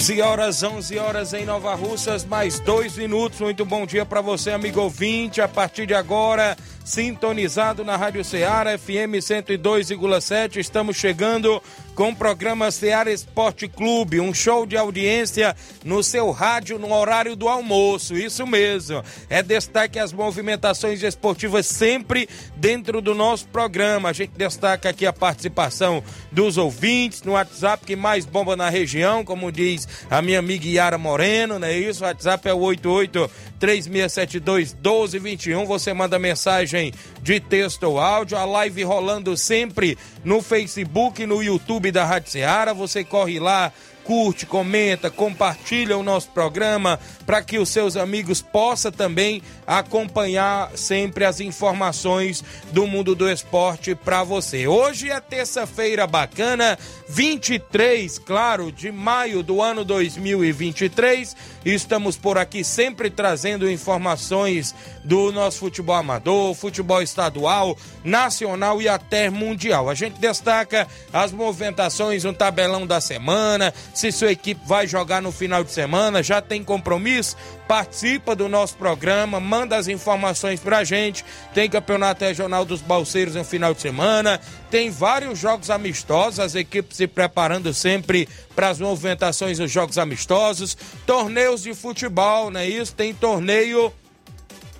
11 horas, 11 horas em Nova Russas, mais dois minutos. Muito bom dia para você, amigo ouvinte. A partir de agora, sintonizado na Rádio Ceará, FM 102,7. Estamos chegando com o programa Ceará Esporte Clube, um show de audiência no seu rádio no horário do almoço. Isso mesmo. É destaque as movimentações esportivas sempre dentro do nosso programa. A gente destaca aqui a participação dos ouvintes no WhatsApp que mais bomba na região, como diz a minha amiga Yara Moreno, não é isso? O WhatsApp é o 88 3672 1221. Você manda mensagem de texto ou áudio, a live rolando sempre no Facebook, no YouTube da Rádio Ceará. Você corre lá curte, comenta, compartilha o nosso programa para que os seus amigos possam também acompanhar sempre as informações do mundo do esporte para você. Hoje é terça-feira bacana, 23, claro, de maio do ano 2023. Estamos por aqui sempre trazendo informações do nosso futebol amador, futebol estadual, nacional e até mundial. A gente destaca as movimentações no tabelão da semana, se sua equipe vai jogar no final de semana, já tem compromisso, participa do nosso programa, manda as informações pra gente. Tem campeonato regional dos balseiros no final de semana, tem vários jogos amistosos, as equipes se preparando sempre para as movimentações dos jogos amistosos, torneios de futebol, não é isso? Tem torneio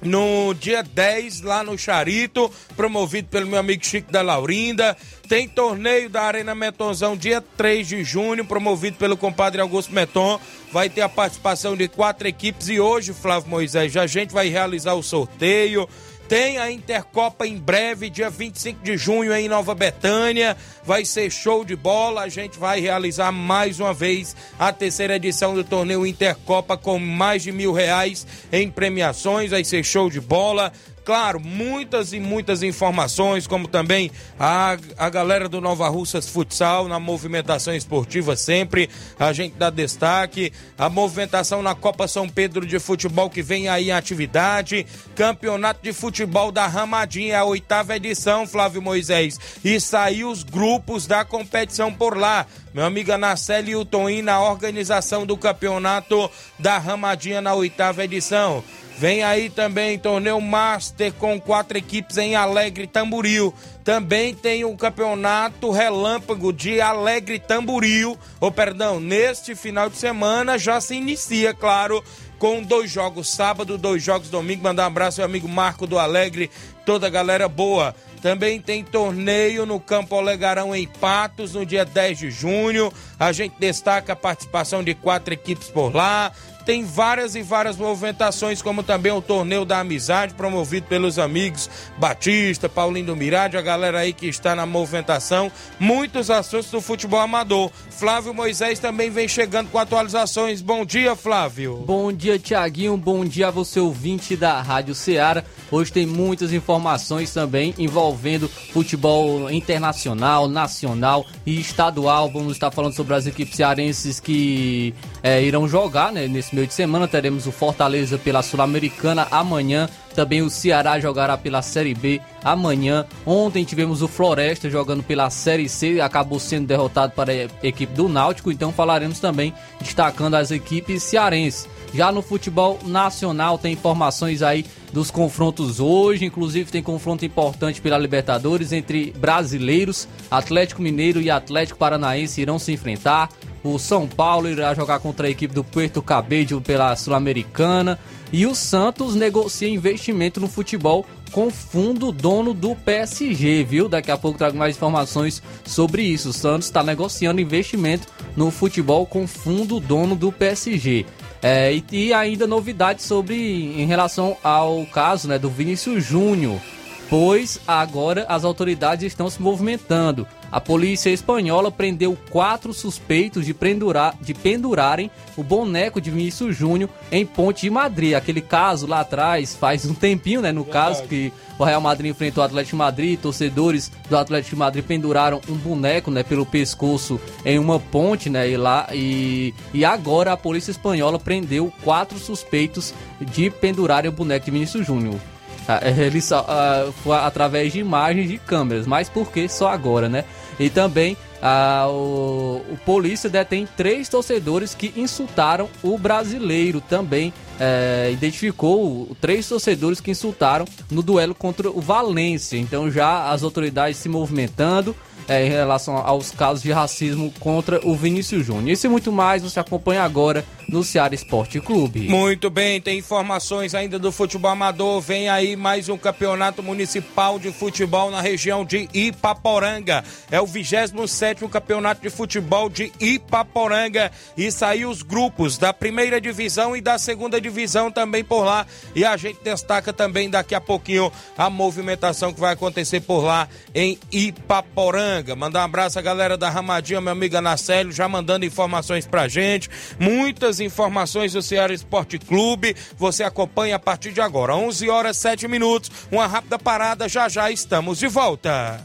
no dia 10, lá no Charito, promovido pelo meu amigo Chico da Laurinda. Tem torneio da Arena Metonzão, dia 3 de junho, promovido pelo compadre Augusto Meton. Vai ter a participação de quatro equipes e hoje, Flávio Moisés, a gente vai realizar o sorteio. Tem a Intercopa em breve, dia 25 de junho, em Nova Betânia. Vai ser show de bola. A gente vai realizar mais uma vez a terceira edição do torneio Intercopa com mais de mil reais em premiações. Vai ser show de bola claro, muitas e muitas informações, como também a, a galera do Nova Russas Futsal na movimentação esportiva sempre. A gente dá destaque. A movimentação na Copa São Pedro de Futebol que vem aí em atividade. Campeonato de Futebol da Ramadinha, a oitava edição, Flávio Moisés. E saiu os grupos da competição por lá. Meu amigo Anaceli e o Toim na organização do campeonato da Ramadinha na oitava edição. Vem aí também torneio Master com quatro equipes em Alegre Tamburil. Também tem o campeonato Relâmpago de Alegre Tamburil. Ou perdão, neste final de semana já se inicia, claro, com dois jogos sábado, dois jogos domingo. Mandar um abraço ao amigo Marco do Alegre, toda a galera boa. Também tem torneio no Campo Olegarão em Patos no dia 10 de junho. A gente destaca a participação de quatro equipes por lá tem várias e várias movimentações, como também o Torneio da Amizade, promovido pelos amigos Batista, Paulinho do Mirade, a galera aí que está na movimentação. Muitos assuntos do futebol amador. Flávio Moisés também vem chegando com atualizações. Bom dia, Flávio. Bom dia, Tiaguinho. Bom dia a você, ouvinte da Rádio Ceará. Hoje tem muitas informações também envolvendo futebol internacional, nacional e estadual. Vamos estar falando sobre as equipes cearenses que é, irão jogar né, nesse meio de semana. Teremos o Fortaleza pela Sul-Americana amanhã. Também o Ceará jogará pela Série B amanhã. Ontem tivemos o Floresta jogando pela Série C, acabou sendo derrotado para a equipe do Náutico. Então falaremos também destacando as equipes cearenses. Já no futebol nacional tem informações aí dos confrontos hoje, inclusive tem confronto importante pela Libertadores entre brasileiros, Atlético Mineiro e Atlético Paranaense irão se enfrentar. O São Paulo irá jogar contra a equipe do Puerto Cabello pela Sul-Americana. E o Santos negocia investimento no futebol com fundo dono do PSG, viu? Daqui a pouco trago mais informações sobre isso. O Santos está negociando investimento no futebol com fundo dono do PSG. É, e, e, ainda novidades sobre em relação ao caso né, do Vinícius Júnior, pois agora as autoridades estão se movimentando. A polícia espanhola prendeu quatro suspeitos de, pendurar, de pendurarem o boneco de Vinícius Júnior em Ponte de Madrid. Aquele caso lá atrás, faz um tempinho, né? No Verdade. caso que o Real Madrid enfrentou o Atlético de Madrid, torcedores do Atlético de Madrid penduraram um boneco, né, pelo pescoço em uma ponte, né, e lá e, e agora a polícia espanhola prendeu quatro suspeitos de pendurarem o boneco de Vinícius Júnior. Ah, ele só uh, foi através de imagens de câmeras, mas por que só agora, né? E também uh, o, o polícia detém três torcedores que insultaram o brasileiro também. Uh, identificou três torcedores que insultaram no duelo contra o Valência. Então já as autoridades se movimentando é, em relação aos casos de racismo contra o Vinícius Júnior. Isso e muito mais você acompanha agora no Ceará Esporte Clube. Muito bem, tem informações ainda do futebol amador. Vem aí mais um campeonato municipal de futebol na região de Ipaporanga. É o 27 campeonato de futebol de Ipaporanga. E saiu os grupos da primeira divisão e da segunda divisão também por lá. E a gente destaca também daqui a pouquinho a movimentação que vai acontecer por lá em Ipaporanga. Mandar um abraço à galera da Ramadinha, minha amiga Nacélio, já mandando informações pra gente. Muitas informações do Ceará Esporte Clube. Você acompanha a partir de agora. 11 horas 7 minutos. Uma rápida parada, já já estamos de volta.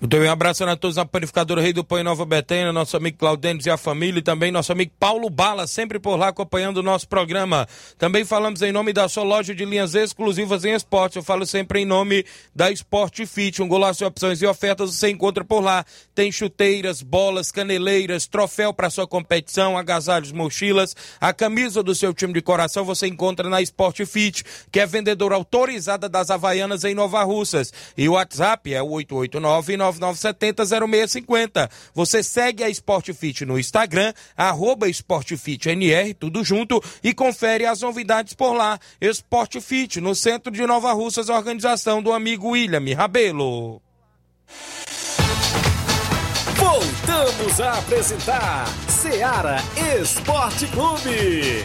Um abraço a todos na Panificadora Rei do Pão em Nova Betânia, nosso amigo Claudênio e a família, e também nosso amigo Paulo Bala, sempre por lá acompanhando o nosso programa. Também falamos em nome da sua loja de linhas exclusivas em esporte. Eu falo sempre em nome da Sport Fit, um golaço de opções e ofertas você encontra por lá. Tem chuteiras, bolas, caneleiras, troféu para sua competição, agasalhos, mochilas, a camisa do seu time de coração você encontra na Sport Fit, que é vendedora autorizada das Havaianas em Nova Russas. E o WhatsApp é o 889 999700650. Você segue a Sportfit no Instagram, arroba SportFitNR, tudo junto, e confere as novidades por lá. Sportfit, no centro de Nova Russas, organização do amigo William Rabelo. Voltamos a apresentar Seara Esporte Clube.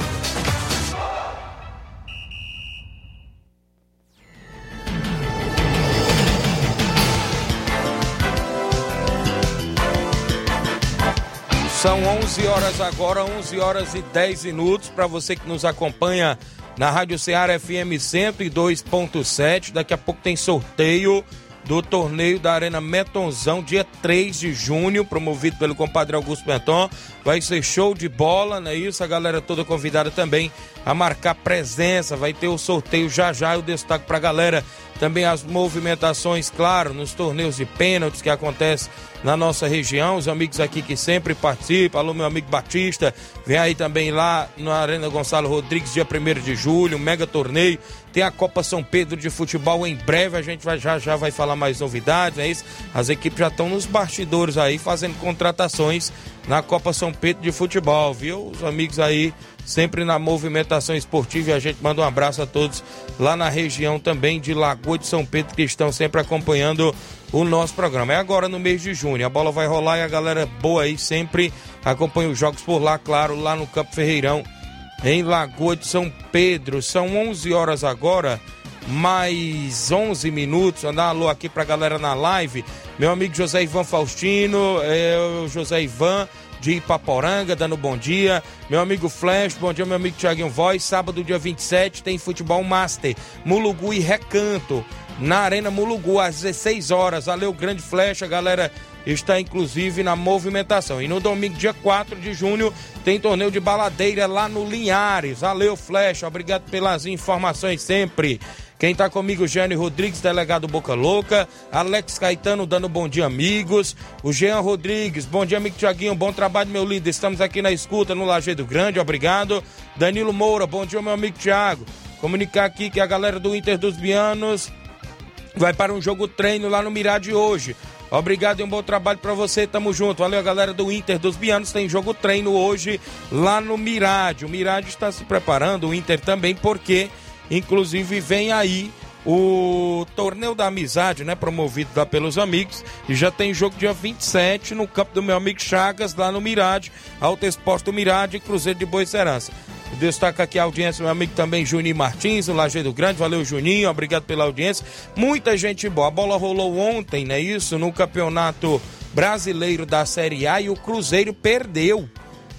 São 11 horas agora, 11 horas e 10 minutos para você que nos acompanha na Rádio Ceará FM 102.7. Daqui a pouco tem sorteio do torneio da Arena Metonzão, dia 3 de junho, promovido pelo compadre Augusto Meton. Vai ser show de bola, não é isso? A galera toda convidada também a marcar presença. Vai ter o sorteio já já. Eu destaco para a galera também as movimentações, claro, nos torneios de pênaltis que acontecem na nossa região, os amigos aqui que sempre participam, alô meu amigo Batista, vem aí também lá na Arena Gonçalo Rodrigues, dia 1 de julho, mega torneio, tem a Copa São Pedro de futebol. Em breve, a gente vai, já já vai falar mais novidades, é isso? As equipes já estão nos bastidores aí fazendo contratações na Copa São Pedro de futebol, viu? Os amigos aí sempre na movimentação esportiva e a gente manda um abraço a todos lá na região também de Lagoa de São Pedro que estão sempre acompanhando o nosso programa. É agora no mês de junho. A bola vai rolar e a galera boa aí sempre acompanha os jogos por lá, claro, lá no Campo Ferreirão, em Lagoa de São Pedro. São 11 horas agora, mais 11 minutos. Andar alô aqui pra galera na live. Meu amigo José Ivan Faustino, é, o José Ivan de Ipaporanga, dando bom dia. Meu amigo Flash, bom dia, meu amigo Thiaguinho Voz. Sábado, dia 27, tem futebol master. Mulugu e Recanto na Arena Mulugu, às 16 horas. Valeu, grande flecha, galera está inclusive na movimentação. E no domingo, dia 4 de junho, tem torneio de baladeira lá no Linhares. Valeu, Flecha, obrigado pelas informações sempre. Quem está comigo, Jânio Rodrigues, delegado Boca Louca. Alex Caetano dando bom dia, amigos. O Jean Rodrigues, bom dia, amigo Tiaguinho. Bom trabalho, meu líder. Estamos aqui na escuta no Lajeado Grande, obrigado. Danilo Moura, bom dia, meu amigo Tiago. Comunicar aqui que a galera do Inter dos Bianos vai para um jogo treino lá no Mirade hoje. Obrigado e um bom trabalho para você. Tamo junto. Valeu, galera do Inter dos Bianos. Tem jogo treino hoje lá no Mirade. O Mirade está se preparando, o Inter também, porque inclusive vem aí o torneio da amizade, né, promovido lá pelos amigos, e já tem jogo dia 27 no campo do meu amigo Chagas, lá no Mirade, Alto Esporte do Mirade e Cruzeiro de Boa Serança. Destaca aqui a audiência, meu amigo também Juninho Martins, o Lajeado Grande. Valeu, Juninho, obrigado pela audiência. Muita gente boa. A bola rolou ontem, não é isso? No Campeonato Brasileiro da Série A e o Cruzeiro perdeu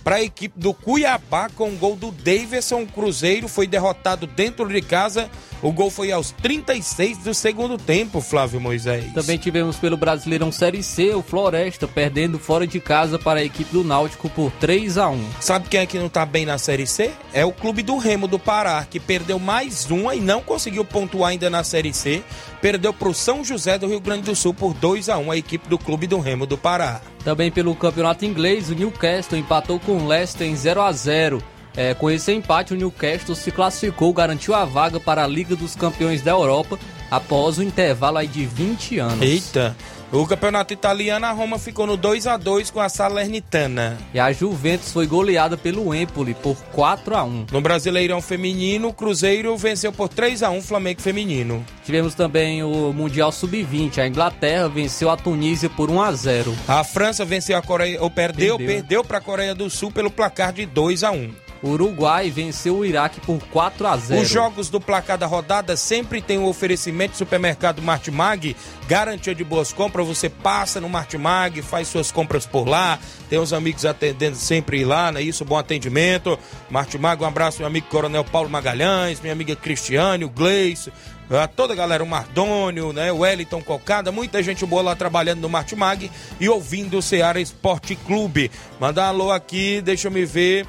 para a equipe do Cuiabá com o gol do Davidson. O Cruzeiro foi derrotado dentro de casa. O gol foi aos 36 do segundo tempo, Flávio Moisés. Também tivemos pelo Brasileirão Série C o Floresta perdendo fora de casa para a equipe do Náutico por 3 a 1. Sabe quem é que não tá bem na Série C? É o Clube do Remo do Pará, que perdeu mais uma e não conseguiu pontuar ainda na Série C. Perdeu para o São José do Rio Grande do Sul por 2 a 1 a equipe do Clube do Remo do Pará. Também pelo Campeonato Inglês, o Newcastle empatou com o Leicester em 0 a 0. É, com esse empate, o Newcastle se classificou, garantiu a vaga para a Liga dos Campeões da Europa após o intervalo de 20 anos. Eita! O campeonato italiano, a Roma ficou no 2 a 2 com a Salernitana. E a Juventus foi goleada pelo Empoli por 4 a 1. No Brasileirão Feminino, o Cruzeiro venceu por 3 a 1 Flamengo Feminino. Tivemos também o Mundial Sub-20. A Inglaterra venceu a Tunísia por 1 a 0. A França venceu a Coreia, ou perdeu, perdeu, perdeu para a Coreia do Sul pelo placar de 2 a 1. O Uruguai venceu o Iraque por 4 a 0. Os jogos do placar da rodada sempre tem um oferecimento do supermercado Martimag, garantia de boas compras. Você passa no Martimag, faz suas compras por lá. Tem os amigos atendendo sempre lá, né? Isso, bom atendimento. Martimag, um abraço, meu amigo Coronel Paulo Magalhães, minha amiga Cristiane, o Gleice, a toda a galera, o Mardônio, né, o Wellington Cocada, muita gente boa lá trabalhando no Martimag e ouvindo o Ceará Esporte Clube. Mandar alô aqui, deixa eu me ver.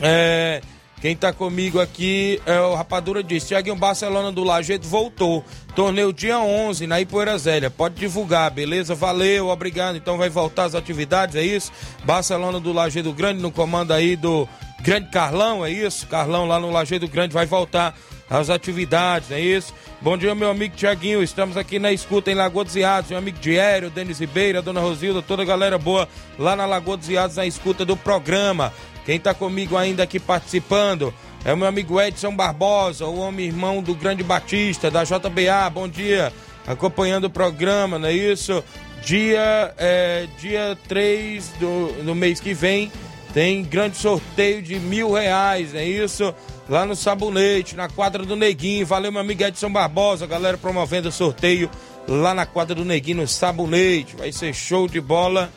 É, quem tá comigo aqui é o Rapadura disse: Tiaguinho Barcelona do Lajeito voltou. Torneio dia 11 na Ipoeira Zélia. Pode divulgar, beleza? Valeu, obrigado. Então vai voltar as atividades, é isso? Barcelona do Lajeito Grande no comando aí do Grande Carlão, é isso? Carlão lá no Lajeito Grande vai voltar as atividades, é isso? Bom dia, meu amigo Tiaguinho. Estamos aqui na escuta em Lagoa dos Iados. Meu amigo Diério, Denis Ribeira, Dona Rosilda, toda a galera boa lá na Lagoa dos Iados na escuta do programa. Quem está comigo ainda aqui participando é o meu amigo Edson Barbosa, o homem irmão do Grande Batista, da JBA. Bom dia, acompanhando o programa, não é isso? Dia, é, dia 3 do, do mês que vem tem grande sorteio de mil reais, é isso? Lá no Sabonete, na quadra do Neguinho. Valeu, meu amigo Edson Barbosa, galera promovendo o sorteio lá na quadra do Neguinho, no Sabonete. Vai ser show de bola.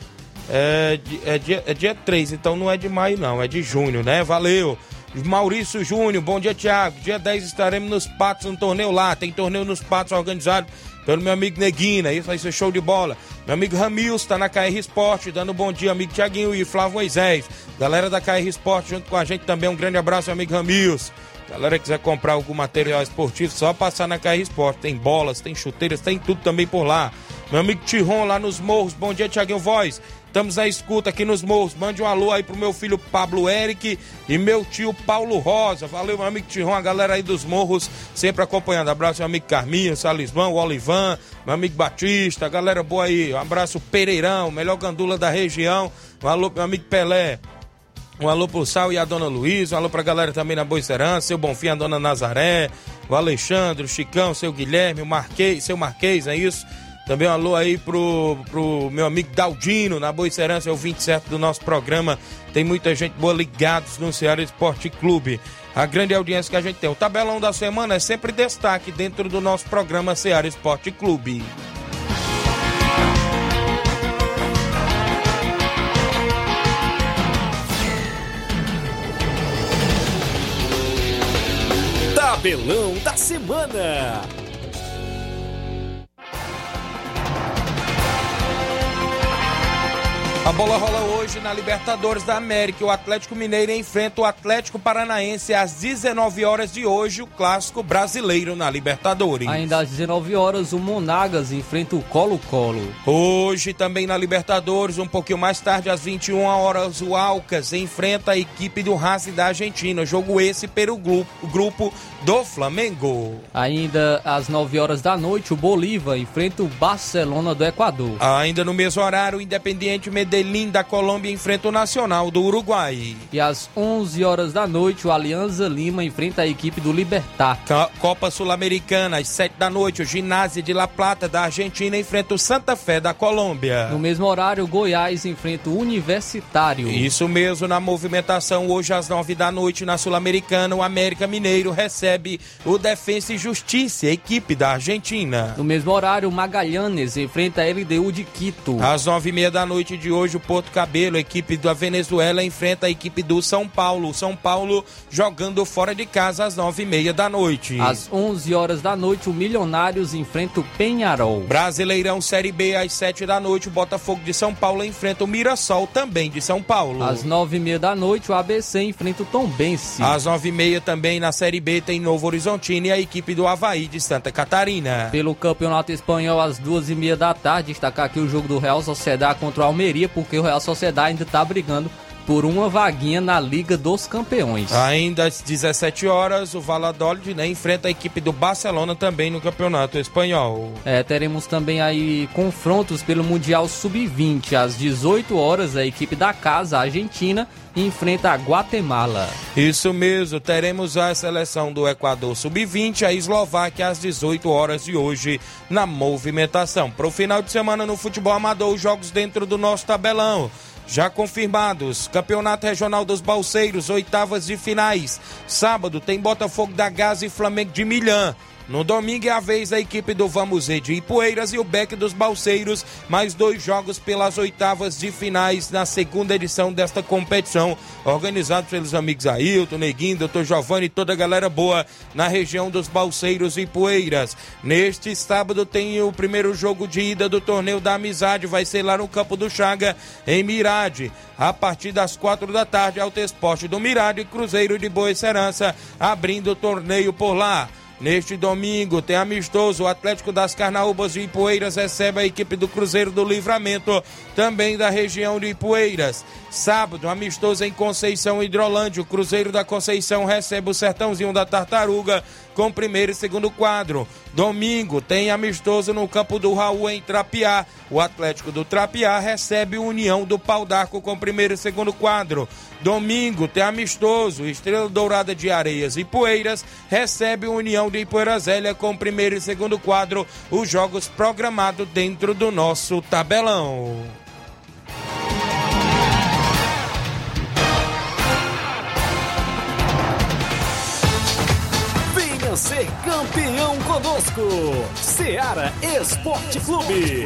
É, é, dia, é dia 3, então não é de maio, não, é de junho, né? Valeu! Maurício Júnior, bom dia, Thiago. Dia 10 estaremos nos Patos, no torneio lá. Tem torneio nos Patos organizado pelo meu amigo Neguina. Isso vai ser show de bola. Meu amigo Ramils está na KR Esporte, dando um bom dia, amigo Tiaguinho e Flávio Moisés. Galera da KR Esporte junto com a gente também. Um grande abraço, amigo Ramils. Galera que quiser comprar algum material esportivo, só passar na KR Esporte. Tem bolas, tem chuteiras, tem tudo também por lá. Meu amigo Tiron lá nos morros. Bom dia, Tiaguinho Voz. Estamos à escuta aqui nos morros. Mande um alô aí pro meu filho Pablo Eric e meu tio Paulo Rosa. Valeu, meu amigo Tiron, a galera aí dos morros, sempre acompanhando. Abraço, meu amigo Carminho, Salismão, Olivan, meu amigo Batista, galera boa aí. Um abraço, Pereirão, melhor gandula da região. Um alô, meu amigo Pelé. Um alô pro Sal e a dona Luiz, um alô pra galera também na Boicerança, seu Bonfim, a dona Nazaré, o Alexandre, o Chicão, seu Guilherme, o Marquês, seu Marquês, é isso? Também um alô aí pro, pro meu amigo Daldino, na Boa Serança, é o 27 do nosso programa. Tem muita gente boa ligados no Ceará Esporte Clube. A grande audiência que a gente tem. O tabelão da semana é sempre destaque dentro do nosso programa Ceará Esporte Clube. Tabelão da semana. A bola rola hoje na Libertadores da América. O Atlético Mineiro enfrenta o Atlético Paranaense às 19 horas de hoje, o clássico brasileiro na Libertadores. Ainda às 19 horas, o Monagas enfrenta o Colo-Colo. Hoje também na Libertadores, um pouquinho mais tarde, às 21 horas, o Alcas enfrenta a equipe do Racing da Argentina. Jogo esse pelo grupo, do Flamengo. Ainda às 9 horas da noite, o Bolívar enfrenta o Barcelona do Equador. Ainda no mesmo horário, o Independiente Medellín da Colômbia enfrenta o Nacional do Uruguai. E às 11 horas da noite, o Alianza Lima enfrenta a equipe do Libertar. Copa Sul-Americana, às 7 da noite, o Ginásio de La Plata da Argentina enfrenta o Santa Fé da Colômbia. No mesmo horário, Goiás enfrenta o Universitário. Isso mesmo, na movimentação, hoje às 9 da noite, na Sul-Americana, o América Mineiro recebe o Defensa e Justiça, equipe da Argentina. No mesmo horário, o Magalhães enfrenta a LDU de Quito. Às 9 e meia da noite de hoje, o Porto Cabelo, a equipe da Venezuela, enfrenta a equipe do São Paulo. São Paulo jogando fora de casa às 9 e meia da noite. Às 11 horas da noite, o Milionários enfrenta o Penharol. Brasileirão Série B, às 7 da noite, o Botafogo de São Paulo enfrenta o Mirassol, também de São Paulo. Às 9 e meia da noite, o ABC enfrenta o Tombense. Às 9 e meia também na Série B tem Novo Horizontino e a equipe do Havaí de Santa Catarina. Pelo Campeonato Espanhol, às duas e meia da tarde, destacar aqui o jogo do Real Sociedade contra o Almeria, porque o Real Sociedade ainda está brigando por uma vaguinha na Liga dos Campeões. Ainda às 17 horas, o Valladolid né, enfrenta a equipe do Barcelona também no Campeonato Espanhol. É, teremos também aí confrontos pelo Mundial Sub-20. Às 18 horas, a equipe da casa, a Argentina, enfrenta a Guatemala. Isso mesmo, teremos a seleção do Equador Sub-20, a Eslováquia às 18 horas de hoje na movimentação. Para o final de semana no futebol amador, os jogos dentro do nosso tabelão. Já confirmados, Campeonato Regional dos Balseiros, oitavas de finais. Sábado tem Botafogo da Gás e Flamengo de Milhã. No domingo é a vez da equipe do Vamos Ver de Ipueiras e o Beck dos Balseiros, mais dois jogos pelas oitavas de finais na segunda edição desta competição, organizado pelos amigos Ailton, Neguinho, Dr. Giovanni e toda a galera boa na região dos Balseiros e Ipueiras. Neste sábado tem o primeiro jogo de ida do torneio da amizade, vai ser lá no Campo do Chaga, em Mirade. A partir das quatro da tarde, Alto Esporte do Mirade e Cruzeiro de Boa Serança, abrindo o torneio por lá. Neste domingo tem amistoso, o Atlético das Carnaúbas de Ipueiras recebe a equipe do Cruzeiro do Livramento, também da região de Ipueiras. Sábado, amistoso em Conceição Hidrolândia, o Cruzeiro da Conceição recebe o Sertãozinho da Tartaruga com primeiro e segundo quadro. Domingo tem amistoso no campo do Raul em Trapiá. O Atlético do Trapiá recebe o União do Pau d'Arco com primeiro e segundo quadro. Domingo tem amistoso, Estrela Dourada de Areias e Poeiras recebe o União de Ipoeirazélia com primeiro e segundo quadro, os jogos programados dentro do nosso tabelão. Ser campeão conosco, Seara Esporte Clube.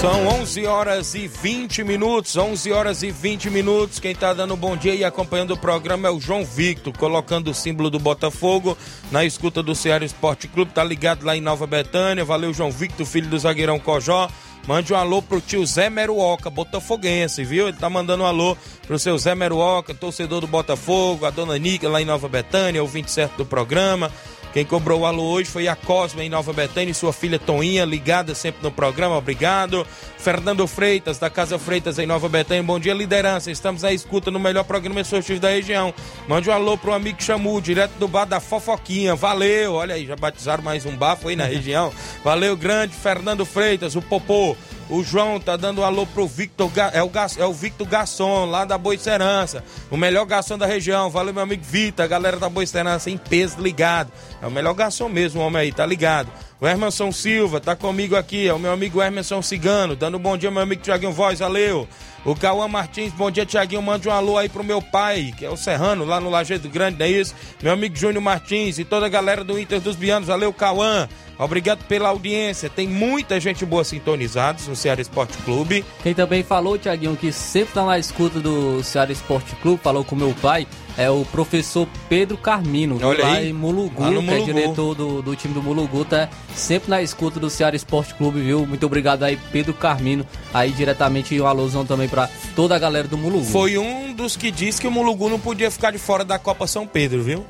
São 11 horas e 20 minutos, 11 horas e 20 minutos. Quem está dando bom dia e acompanhando o programa é o João Victor, colocando o símbolo do Botafogo na escuta do Ceará Esporte Clube. Tá ligado lá em Nova Betânia. Valeu, João Victor, filho do zagueirão Cojó. Mande um alô pro tio Zé Meruoca, botafoguense, viu? Ele tá mandando um alô pro seu Zé Meruoca, torcedor do Botafogo, a dona Nica lá em Nova Betânia, o 27 do programa. Quem cobrou o alô hoje foi a Cosma em Nova Betânia e sua filha Toinha, ligada sempre no programa, obrigado. Fernando Freitas, da Casa Freitas em Nova Betânia, bom dia, liderança. Estamos à escuta no melhor programa esportivo da região. Mande um alô pro amigo Chamu, direto do bar da Fofoquinha. Valeu, olha aí, já batizaram mais um bar, foi na região. Valeu, grande Fernando Freitas, o Popô. O João tá dando um alô pro Victor, é o, é o Victor Garçom, lá da Boicerança. O melhor garçom da região. Valeu, meu amigo Vitor, a galera da Boicerança em peso ligado. É o melhor garçom mesmo, o homem aí, tá ligado. O Hermanson Silva tá comigo aqui, é o meu amigo Hermanson Cigano, dando um bom dia, meu amigo Tiaguinho Voz, valeu. O Cauã Martins, bom dia, Tiaguinho. Mande um alô aí pro meu pai, que é o Serrano, lá no Lajeado Grande, não é isso? Meu amigo Júnior Martins e toda a galera do Inter dos Bianos. Valeu, Cauã. Obrigado pela audiência. Tem muita gente boa sintonizada no Ceará Esporte Clube. Quem também falou, Tiaguinho, que sempre tá na escuta do Ceará Esporte Clube, falou com meu pai, é o professor Pedro Carmino, Olha lá aí. em Mulugu, Lá no que é Mulugu. diretor do, do time do Mulugu, tá sempre na escuta do Ceará Esporte Clube, viu? Muito obrigado aí, Pedro Carmino, aí diretamente um alusão também pra toda a galera do Mulugu. Foi um dos que disse que o Mulugu não podia ficar de fora da Copa São Pedro, viu?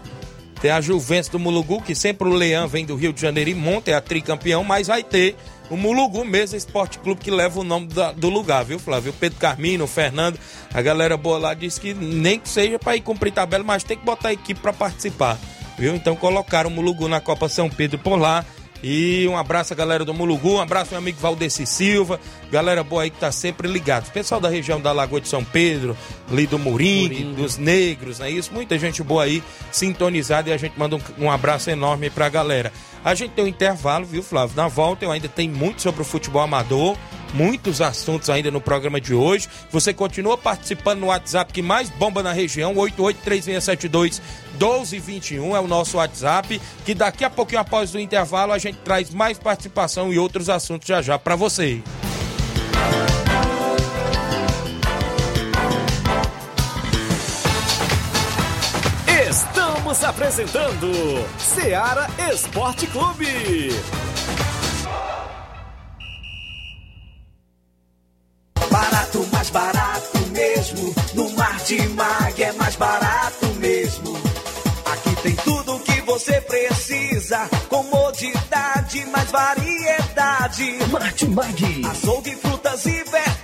Tem a Juventus do Mulugu, que sempre o Leão vem do Rio de Janeiro e monta, é a tricampeão, mas vai ter o Mulugu mesmo, Esporte Clube, que leva o nome da- do lugar, viu, Flávio? Pedro Carmino, o Fernando, a galera boa lá disse que nem que seja pra ir cumprir tabela, mas tem que botar a equipe pra participar, viu? Então colocaram o Mulugu na Copa São Pedro por lá. E um abraço à galera do Mulugu, um abraço meu amigo Valdeci Silva, galera boa aí que tá sempre ligado. Pessoal da região da Lagoa de São Pedro, ali do Moringue, Moringue. dos Negros, não é isso? Muita gente boa aí sintonizada e a gente manda um, um abraço enorme pra galera. A gente tem um intervalo, viu, Flávio? Na volta eu ainda tenho muito sobre o futebol amador, muitos assuntos ainda no programa de hoje. Você continua participando no WhatsApp que mais bomba na região, 883672 1221 é o nosso WhatsApp, que daqui a pouquinho após o intervalo a gente traz mais participação e outros assuntos já já pra você. Estamos apresentando Seara Esporte Clube. Barato, mais barato mesmo. No Martimag é mais barato mesmo. Aqui tem tudo o que você precisa. Comodidade, mais variedade. Martimag. Açougue, frutas e verduras.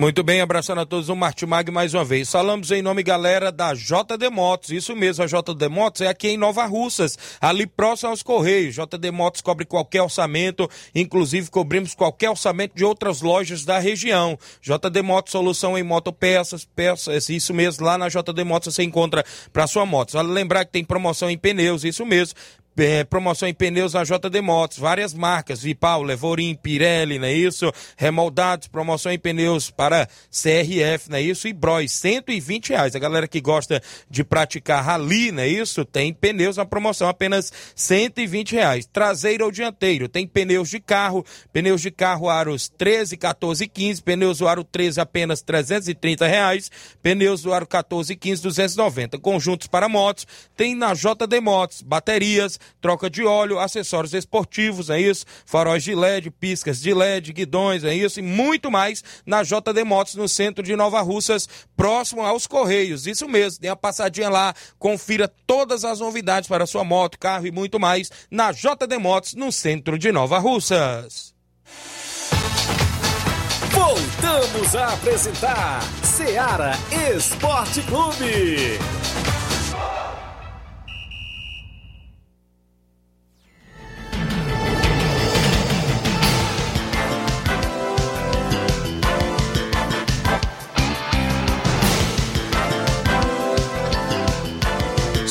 Muito bem, abraçando a todos o Martimag mais uma vez. Falamos em nome, galera, da JD Motos. Isso mesmo, a JD Motos é aqui em Nova Russas, ali próximo aos Correios. JD Motos cobre qualquer orçamento, inclusive cobrimos qualquer orçamento de outras lojas da região. JD Motos, solução em motopeças, peças, isso mesmo, lá na JD Motos você encontra para sua moto. Vale lembrar que tem promoção em pneus, isso mesmo. É, promoção em pneus na JD Motos, várias marcas, Vipal, Levorim, Pirelli, não é isso? Remoldados, promoção em pneus para CRF, não é isso? E Bros, 120 reais. A galera que gosta de praticar rally, não é isso? Tem pneus na promoção, apenas 120 reais. Traseiro ou dianteiro, tem pneus de carro, pneus de carro aros 13, 14 e 15, pneus do aro 13 apenas 330 reais, pneus do aro 14 e 15, 290. Conjuntos para motos, tem na JD Motos, baterias, troca de óleo, acessórios esportivos, é isso? Faróis de LED, piscas de LED, guidões, é isso? E muito mais na JD Motos, no centro de Nova Russas, próximo aos Correios. Isso mesmo, dê uma passadinha lá, confira todas as novidades para sua moto, carro e muito mais na JD Motos, no centro de Nova Russas. Voltamos a apresentar Seara Esporte Clube.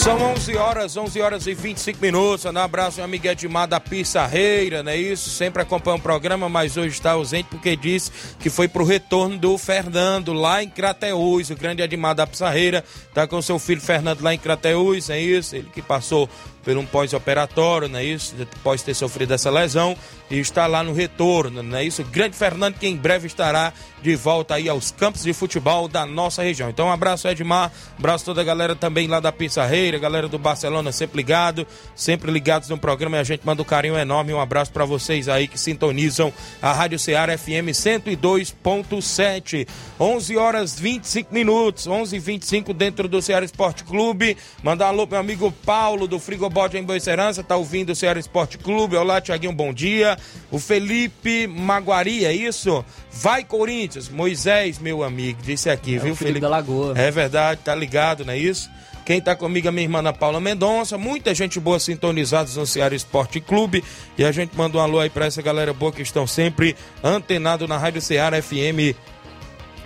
São 11 horas, 11 horas e 25 minutos. Um abraço, meu amigo Edmar da Pissarreira, não é isso? Sempre acompanha o programa, mas hoje está ausente porque disse que foi pro retorno do Fernando lá em Crateús. O grande Edmar da Pissarreira está com seu filho Fernando lá em Crateús, é isso? Ele que passou pelo um pós-operatório, não é isso? Após ter sofrido essa lesão e está lá no retorno, não é isso? Grande Fernando que em breve estará de volta aí aos campos de futebol da nossa região. Então um abraço Edmar, um abraço toda a galera também lá da Pissarreira, galera do Barcelona sempre ligado, sempre ligados no programa e a gente manda um carinho enorme, um abraço para vocês aí que sintonizam a Rádio Ceará FM 102.7. 11 horas 25 minutos, 11:25 dentro do Ceará Esporte Clube. Mandar alô meu amigo Paulo do Frigobote em Boa Serança, tá ouvindo o Ceará Esporte Clube. Olá, Tiaguinho, bom dia. O Felipe Maguari, é isso? Vai Corinthians, Moisés, meu amigo, disse aqui, É viu, o Felipe da Lagoa. É verdade, tá ligado, não é isso? Quem tá comigo é minha irmã Ana Paula Mendonça, muita gente boa sintonizados no Ceará Esporte Clube. E a gente manda um alô aí pra essa galera boa que estão sempre antenado na Rádio Ceará FM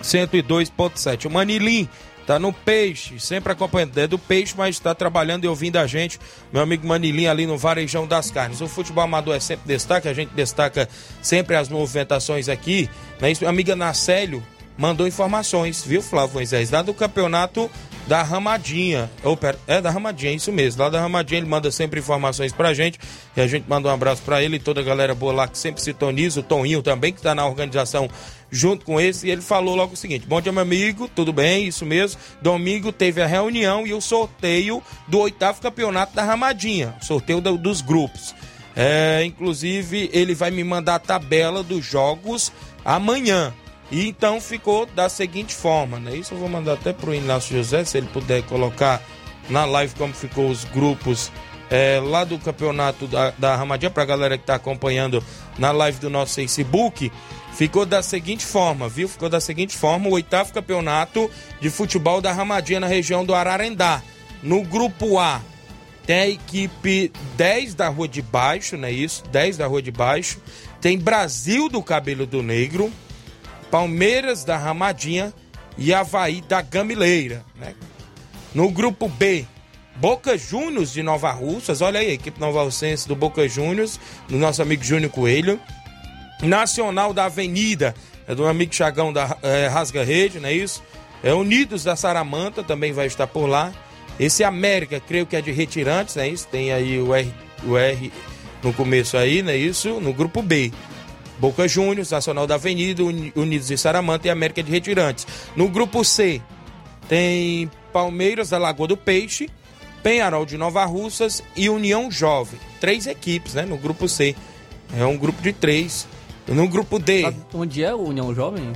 102.7. O Manilim tá no Peixe, sempre acompanhando. É do Peixe, mas está trabalhando e ouvindo a gente. Meu amigo Manilim ali no Varejão das Carnes. O futebol amador é sempre destaque, a gente destaca sempre as movimentações aqui. Né? Minha amiga Nacélio mandou informações, viu, Flávio Moisés? Lá do campeonato da Ramadinha. Ou, pera, é da Ramadinha, isso mesmo. Lá da Ramadinha ele manda sempre informações pra gente. E a gente manda um abraço pra ele e toda a galera boa lá que sempre sintoniza. O Toninho também, que tá na organização junto com esse. E ele falou logo o seguinte: Bom dia, meu amigo, tudo bem? Isso mesmo. Domingo teve a reunião e o sorteio do oitavo campeonato da Ramadinha. Sorteio do- dos grupos. É, inclusive, ele vai me mandar a tabela dos jogos amanhã. E então ficou da seguinte forma, né? Isso eu vou mandar até pro Inácio José, se ele puder colocar na live como ficou os grupos é, lá do campeonato da, da Ramadinha, pra galera que tá acompanhando na live do nosso Facebook. Ficou da seguinte forma, viu? Ficou da seguinte forma: o oitavo campeonato de futebol da Ramadinha na região do Ararendá. No grupo A, tem a equipe 10 da Rua de Baixo, não é isso? 10 da Rua de Baixo. Tem Brasil do Cabelo do Negro, Palmeiras da Ramadinha e Havaí da Gamileira, né? No grupo B, Boca Juniors de Nova Russas, olha aí, equipe Nova Russense do Boca Juniors, do nosso amigo Júnior Coelho. Nacional da Avenida, é do amigo Chagão da é, Rasga Rede, não é isso? É Unidos da Saramanta também vai estar por lá. Esse América, creio que é de retirantes, não é isso? Tem aí o R, o R no começo aí, não é isso? No grupo B. Boca Juniors, Nacional da Avenida, Uni- Unidos de Saramanta e América de Retirantes. No grupo C, tem Palmeiras da Lagoa do Peixe, Penharol de Nova Russas e União Jovem. Três equipes, né? No grupo C. É um grupo de três. No grupo D, Sabe onde é o União Jovem?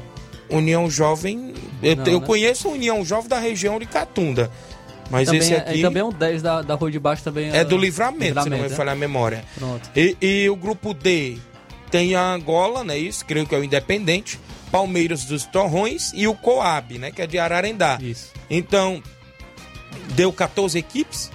União Jovem. Eu, Não, eu né? conheço a União Jovem da região de Catunda. Mas Também esse é, aqui também é um 10 da, da Rua de Baixo também é do livramento, se não me Livramento, né? falhar a memória. Pronto. E, e o grupo D tem a Angola, né? Isso, creio que é o Independente, Palmeiras dos Torrões e o Coab, né? Que é de Ararendá. Isso. Então, deu 14 equipes,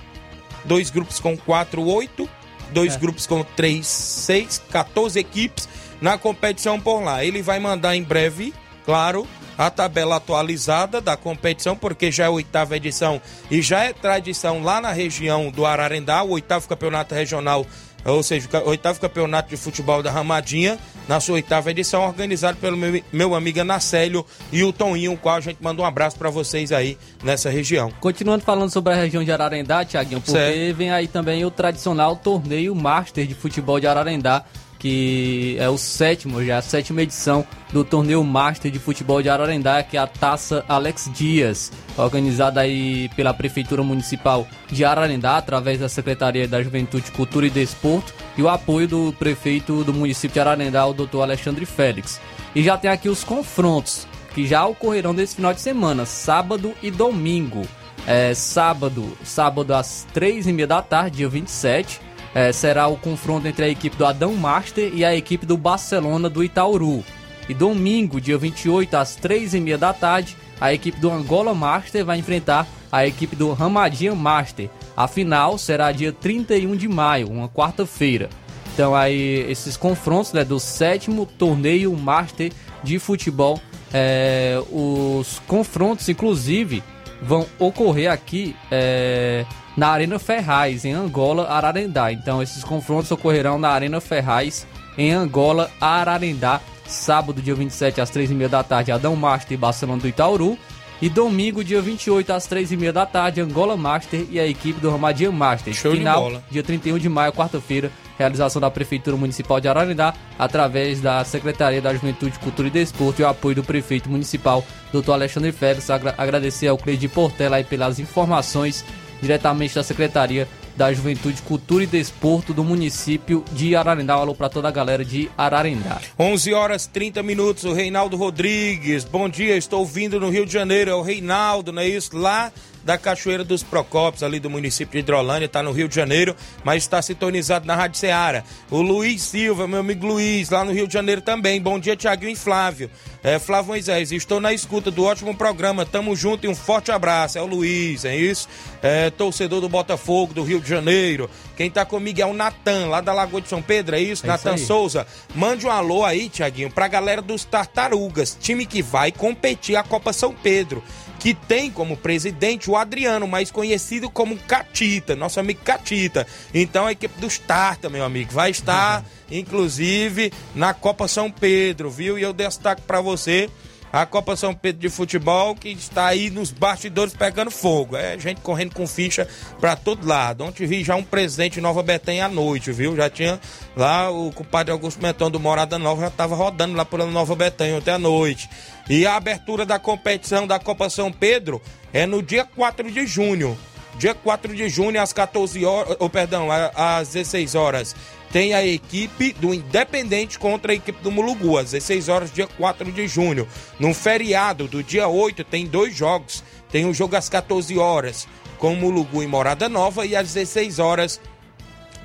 dois grupos com 4, 8, dois É. grupos com 3, 6, 14 equipes na competição por lá. Ele vai mandar em breve, claro, a tabela atualizada da competição, porque já é a oitava edição e já é tradição lá na região do Ararendá, o oitavo campeonato regional, ou seja, o oitavo campeonato de futebol da Ramadinha, na sua oitava edição, organizado pelo meu, meu amigo Anacélio e o Toninho, o qual a gente manda um abraço para vocês aí nessa região. Continuando falando sobre a região de Ararendá, Tiaguinho, porque Certo. vem aí também o tradicional torneio Master de futebol de Ararendá, que é o sétimo, já a sétima edição do torneio Master de futebol de Ararendá, que é a Taça Alex Dias, organizada aí pela Prefeitura Municipal de Ararendá, através da Secretaria da Juventude, Cultura e Desporto, e o apoio do prefeito do município de Ararendá, o doutor Alexandre Félix. E já tem aqui os confrontos, que já ocorrerão nesse final de semana, sábado e domingo. É, sábado, sábado às três e meia da tarde, dia 27, é, será o confronto entre a equipe do Adão Master e a equipe do Barcelona do Itauru. E domingo, dia 28, às três e meia da tarde, a equipe do Angola Master vai enfrentar a equipe do Ramadinha Master. A final será dia 31 de maio, uma quarta-feira. Então aí esses confrontos né, do sétimo torneio Master de futebol, é, os confrontos inclusive vão ocorrer aqui é, na Arena Ferraz, em Angola, Ararendá. Então esses confrontos ocorrerão na Arena Ferraz, em Angola, Ararendá, sábado, dia 27, às 3h30 da tarde, Adão Master e Barcelona do Itauru. E domingo, dia 28, às 3h30 da tarde, Angola Master e a equipe do Romadia Master. Show de Final, dia 31 de maio, quarta-feira, realização da Prefeitura Municipal de Ararindá, através da Secretaria da Juventude, Cultura e Desporto e o apoio do Prefeito Municipal, Dr. Alexandre Félix. Agra agradecer ao Cleide Portela pelas informações diretamente da Secretaria da Juventude, Cultura e Desporto do município de Ararindá. Um alô para toda a galera de Ararindá. 11 horas 30 minutos, o Reinaldo Rodrigues. Bom dia, estou vindo no Rio de Janeiro. É o Reinaldo, não é isso? Lá da Cachoeira dos Procópios, ali do município de Hidrolândia, está no Rio de Janeiro, mas está sintonizado na Rádio Ceará. O Luiz Silva, meu amigo Luiz, lá no Rio de Janeiro também. Bom dia, Tiaguinho e Flávio. É, Flávio Moisés, estou na escuta do ótimo programa. Tamo junto e um forte abraço. É o Luiz, é isso? É, torcedor do Botafogo, do Rio de Janeiro. Quem tá comigo é o Natan, lá da Lagoa de São Pedro, é isso? É Natan. Souza. Mande um alô aí, Tiaguinho, pra galera dos Tartarugas, time que vai competir a Copa São Pedro que tem como presidente o Adriano, mais conhecido como Catita, nosso amigo Catita. Então a equipe dos Tarta, meu amigo, vai estar, inclusive, na Copa São Pedro, viu? E eu destaco pra você a Copa São Pedro de Futebol, que está aí nos bastidores pegando fogo. É gente correndo com ficha pra todo lado. Ontem vi já um presente em Nova Betânia à noite, viu? Já tinha lá o compadre Augusto Mentão do Morada Nova, já tava rodando lá pela Nova Betânia ontem à noite. E a abertura da competição da Copa São Pedro é no dia 4 de junho. Dia 4 de junho, às 14 horas, ou perdão, a- às 16 horas, tem a equipe do Independente contra a equipe do Mulugu, às 16 horas, dia 4 de junho. No feriado do dia 8, tem dois jogos. Tem um jogo às 14 horas com o Mulugu e Morada Nova e às 16 horas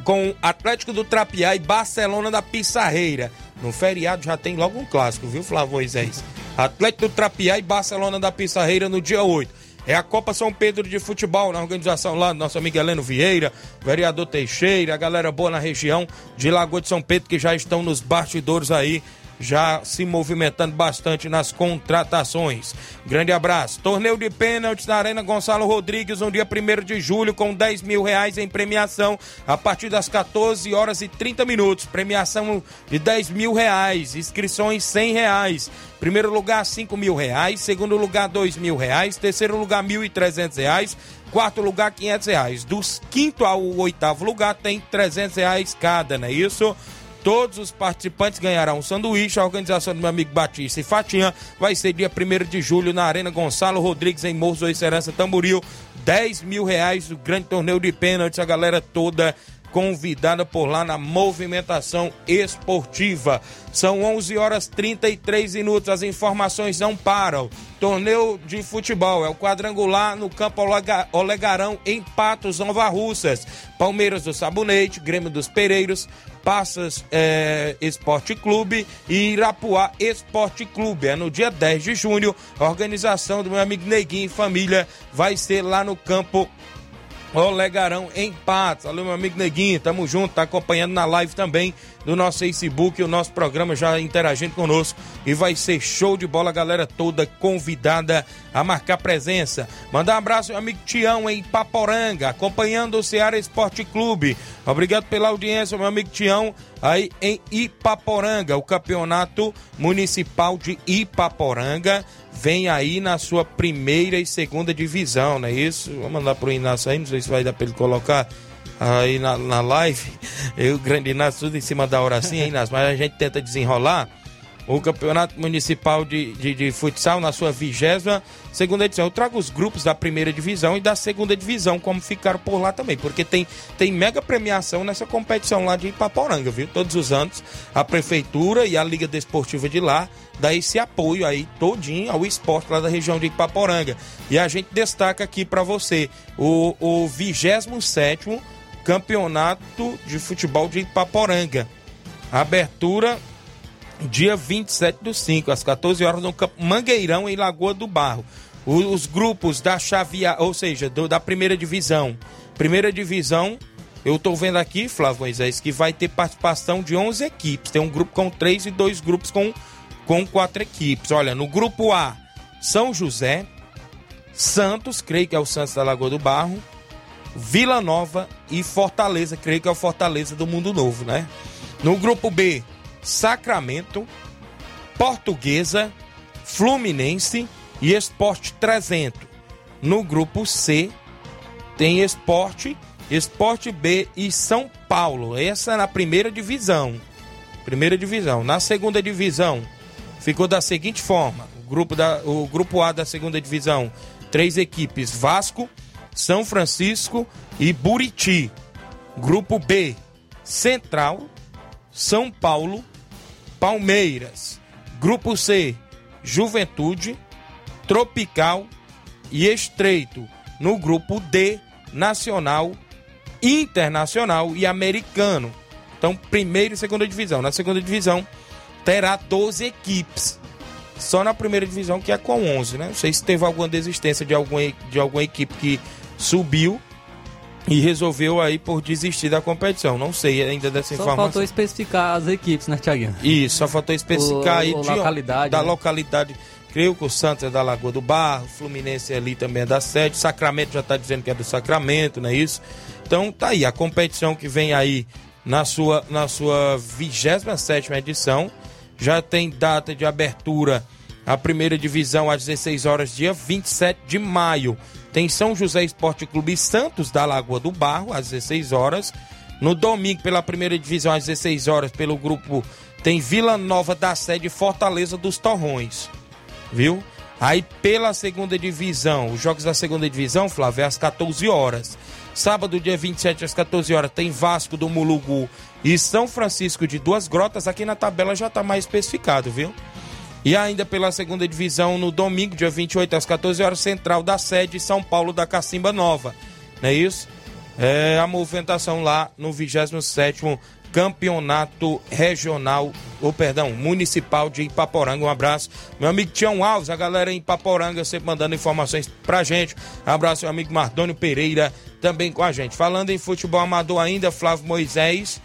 com Atlético do Trapiá e Barcelona da Pissarreira. No feriado já tem logo um clássico, viu, Flávio? Atlético do Trapiá e Barcelona da Pissarreira no dia 8. É a Copa São Pedro de Futebol, na organização lá do nosso amigo Heleno Vieira, vereador Teixeira, a galera boa na região de Lagoa de São Pedro que já estão nos bastidores aí já se movimentando bastante nas contratações. Grande abraço. Torneio de pênaltis na Arena Gonçalo Rodrigues, no dia 1 de julho, com 10 mil reais em premiação, a partir das 14 horas e 30 minutos. Premiação de 10 mil reais, inscrições 100 reais. Primeiro lugar, 5 mil reais. Segundo lugar, 2 mil reais. Terceiro lugar, 1.300 reais. Quarto lugar, 500 reais. Dos quinto ao oitavo lugar, tem 300 reais cada, não é isso? Todos os participantes ganharão um sanduíche. A organização do meu amigo Batista e Fatinha vai ser dia 1 de julho na Arena Gonçalo Rodrigues, em Morros do Serança Tamboril. 10 mil reais, o grande torneio de pênaltis. A galera toda convidada por lá na movimentação esportiva. São 11 horas 33 minutos. As informações não param. Torneio de futebol é o quadrangular no Campo Olega- Olegarão, em Patos, Nova Russas. Palmeiras do Sabonete, Grêmio dos Pereiros, Passas é, Esporte Clube e Irapuá Esporte Clube. É no dia 10 de junho. A organização do meu amigo Neguinho e família vai ser lá no campo Olegarão em Patos. Alô, meu amigo Neguinho, tamo junto, tá acompanhando na live também do nosso Facebook, o nosso programa já interagindo conosco. E vai ser show de bola, galera toda convidada a marcar presença. Mandar um abraço, meu amigo Tião em Paporanga, acompanhando o Ceará Esporte Clube. Obrigado pela audiência, meu amigo Tião, aí em Ipaporanga, o campeonato municipal de Ipaporanga vem aí na sua primeira e segunda divisão, não é isso? Vou mandar pro Inácio aí, não sei se vai dar pra ele colocar aí na, na live. Eu, grande Inácio, tudo em cima da hora assim, Inácio? Mas a gente tenta desenrolar. O Campeonato Municipal de, de, de Futsal na sua vigésima segunda edição. Eu trago os grupos da primeira divisão e da segunda divisão, como ficaram por lá também, porque tem, tem mega premiação nessa competição lá de Ipaporanga, viu? Todos os anos a Prefeitura e a Liga Desportiva de lá dá esse apoio aí todinho ao esporte lá da região de Ipaporanga. E a gente destaca aqui para você o, o 27 Campeonato de Futebol de Ipaporanga. Abertura dia 27 do 5, às 14 horas, no Campo Mangueirão, em Lagoa do Barro. Os grupos da Xavier, ou seja, do- da primeira divisão. Primeira divisão, eu tô vendo aqui, Flávio Moisés, que vai ter participação de 11 equipes. Tem um grupo com três e dois grupos com, com quatro equipes. Olha, no grupo A, São José, Santos, creio que é o Santos da Lagoa do Barro, Vila Nova e Fortaleza, creio que é o Fortaleza do Mundo Novo, né? No grupo B, Sacramento, Portuguesa, Fluminense, e Esporte 300. No grupo C tem Esporte, Esporte B e São Paulo. Essa é na primeira divisão. Primeira divisão. Na segunda divisão ficou da seguinte forma: o grupo, da, o grupo A da segunda divisão, três equipes: Vasco, São Francisco e Buriti. Grupo B, Central, São Paulo, Palmeiras. Grupo C, Juventude, Tropical e Estreito. No grupo D, Nacional, Internacional e Americano. Então, primeira e segunda divisão. Na segunda divisão, terá 12 equipes. Só na primeira divisão que é com 11, né? Não sei se teve alguma desistência de alguma, de alguma equipe que subiu e resolveu aí por desistir da competição. Não sei ainda dessa Só informação. faltou especificar as equipes, né, Thiaguinho? Isso, só faltou especificar O- aí o de- localidade, da né? localidade. Creio que o Santos é da Lagoa do Barro, Fluminense ali também é da sede, Sacramento já está dizendo que é do Sacramento, não é isso? Então tá aí, a competição que vem aí na sua, na sua 27 edição, já tem data de abertura, a primeira divisão às 16 horas, dia 27 de maio. Tem São José Esporte Clube Santos da Lagoa do Barro, às 16 horas. No domingo, pela primeira divisão, às 16 horas, pelo grupo, tem Vila Nova da Sede Fortaleza dos Torrões. Viu? Aí pela segunda divisão, os jogos da segunda divisão, Flávio, é às 14 horas. Sábado, dia 27, às 14 horas, tem Vasco do Mulugu e São Francisco de Duas Grotas. Aqui na tabela já está mais especificado, viu? E ainda pela segunda divisão, no domingo, dia 28, às 14 horas, Central da Sede São Paulo da Cacimba Nova. Não é isso? É a movimentação lá no 27º Campeonato Regional, ou perdão, Municipal de Ipaporanga. Um abraço. Meu amigo Tião Alves, a galera em Ipaporanga sempre mandando informações pra gente. Abraço, meu amigo Mardônio Pereira, também com a gente. Falando em futebol amador ainda, Flávio Moisés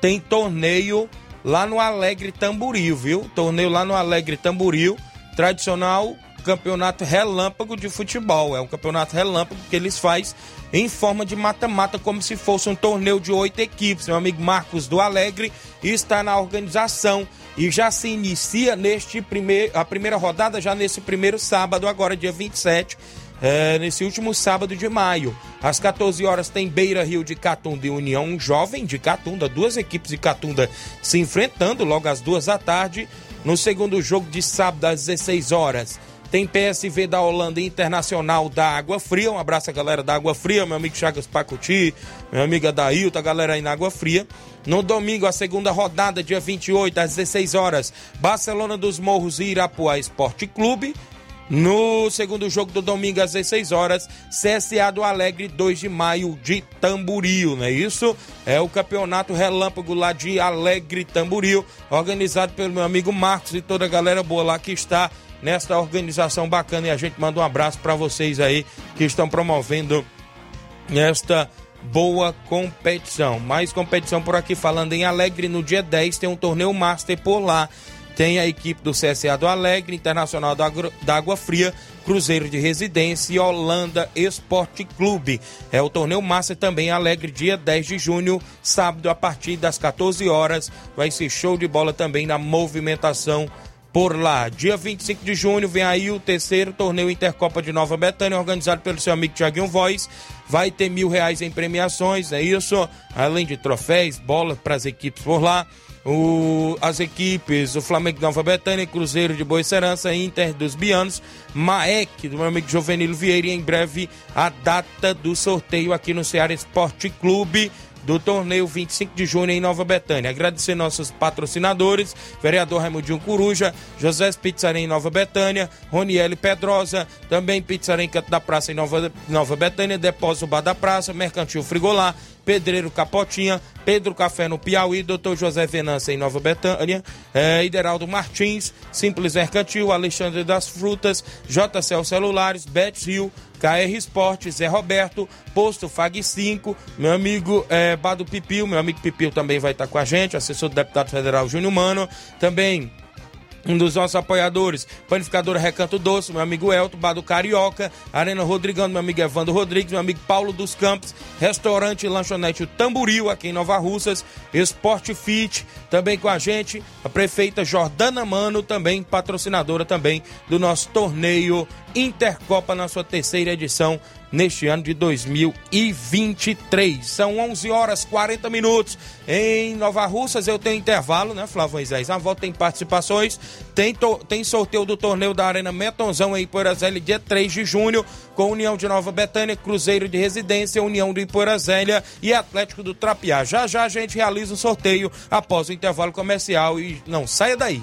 tem torneio lá no Alegre Tamboril, viu? Torneio lá no Alegre Tamboril, tradicional campeonato relâmpago de futebol. É um campeonato relâmpago que eles fazem em forma de mata-mata, como se fosse um torneio de oito equipes. Meu amigo Marcos do Alegre está na organização e já se inicia neste primeiro, a primeira rodada já nesse primeiro sábado, agora dia 27, é, nesse último sábado de maio. Às 14 horas tem Beira Rio de Catunda e União Jovem de Catunda, duas equipes de Catunda se enfrentando logo às duas da tarde. No segundo jogo de sábado às 16 horas, tem PSV da Holanda Internacional da Água Fria. Um abraço à galera da Água Fria, meu amigo Chagas Pacuti, meu amigo Adailton, a galera aí na Água Fria. No domingo, a segunda rodada, dia 28, às 16 horas, Barcelona dos Morros e Irapuá Esporte Clube. No segundo jogo do domingo, às 16 horas, CSA do Alegre, 2 de maio, de Tamboril, não é isso? É o campeonato relâmpago lá de Alegre Tamboril, organizado pelo meu amigo Marcos e toda a galera boa lá que está nesta organização bacana. E a gente manda um abraço para vocês aí que estão promovendo esta boa competição. Mais competição por aqui, falando em Alegre, no dia 10 tem um torneio Master por lá. Tem a equipe do CSA do Alegre, Internacional da, da Água Fria, Cruzeiro de Residência e Holanda Esporte Clube. É o torneio Master também Alegre, dia 10 de junho, sábado, a partir das 14 horas. Vai ser show de bola também na movimentação por lá. Dia 25 de junho vem aí o terceiro torneio Intercopa de Nova Betânia, organizado pelo seu amigo Tiaguinho Voz. Vai ter mil reais em premiações, é isso? Além de troféus, bolas para as equipes por lá. O- as equipes, o Flamengo de Nova Betânia, Cruzeiro de Boa Serança, Inter dos Bianos, Maek, do meu amigo Jovenilo Vieira, e em breve a data do sorteio aqui no Ceará Esporte Clube do torneio 25 de junho em Nova Betânia. Agradecer nossos patrocinadores, vereador Raimundinho Coruja, José Pizzaria em Nova Betânia, Roniele Pedrosa, também Pizzaria em Canto da Praça em Nova, Nova Betânia, Depósito Bar da Praça, Mercantil Frigolá, Pedreiro Capotinha, Pedro Café no Piauí, Doutor José Venâncio em Nova Betânia, eh, Ideraldo Martins, Simples Mercantil, Alexandre das Frutas, JCL Celulares, Bet Rio, KR Esportes, Zé Roberto, Posto Fag 5, meu amigo eh, Bado Pipil, meu amigo Pipil também vai estar com a gente, assessor do deputado federal Júnior Mano, também um dos nossos apoiadores, Panificadora Recanto Doce, meu amigo Elton, Bar do Carioca, Arena Rodrigão, meu amigo Evandro Rodrigues, meu amigo Paulo dos Campos, Restaurante Lanchonete o Tamburil, aqui em Nova Russas, Esporte Fit, também com a gente, a prefeita Jordana Mano, também patrocinadora também do nosso torneio Intercopa na sua terceira edição neste ano de 2023. São 11 horas 40 minutos em Nova Russas. Eu tenho intervalo, né, Flávio? Na volta tem participações. Tem, tem sorteio do torneio da Arena Metonzão em Porazélia, dia 3 de junho, com União de Nova Betânia, Cruzeiro de Residência, União do Iporazélia e Atlético do Trapiá. Já já a gente realiza o sorteio após o intervalo comercial e não saia daí.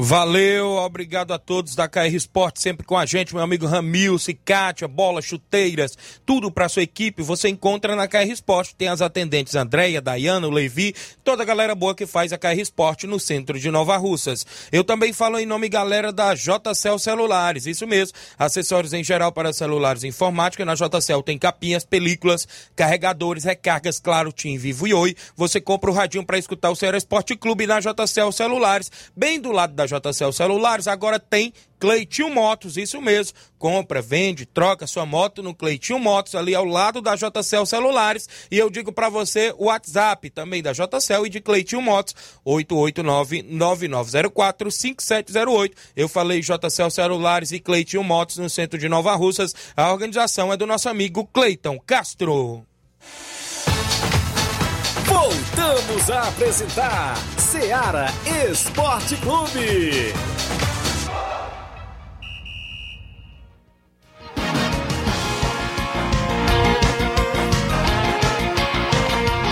Valeu, obrigado a todos da KR Esporte, sempre com a gente, meu amigo Ramil, Cikátia, bola, chuteiras, tudo para sua equipe, você encontra na KR Esporte. Tem as atendentes Andréia, Dayana, o Levi, toda a galera boa que faz a KR Esporte no centro de Nova Russas. Eu também falo em nome, galera, da JCL Celulares, isso mesmo, acessórios em geral para celulares informática. Na JCL tem capinhas, películas, carregadores, recargas, claro, Tim Vivo e Oi. Você compra o radinho para escutar o Ceará Esporte Clube na JCL Celulares, bem do lado da JCL Celulares, agora tem Cleitinho Motos, isso mesmo. Compra, vende, troca sua moto no Cleitinho Motos, ali ao lado da JCL Celulares. E eu digo para você o WhatsApp também da JCL e de Cleitinho Motos, 889-9904-5708. Eu falei JCL Celulares e Cleitinho Motos no centro de Nova Russas. A organização é do nosso amigo Cleiton Castro. Voltamos a apresentar Seara Esporte Clube.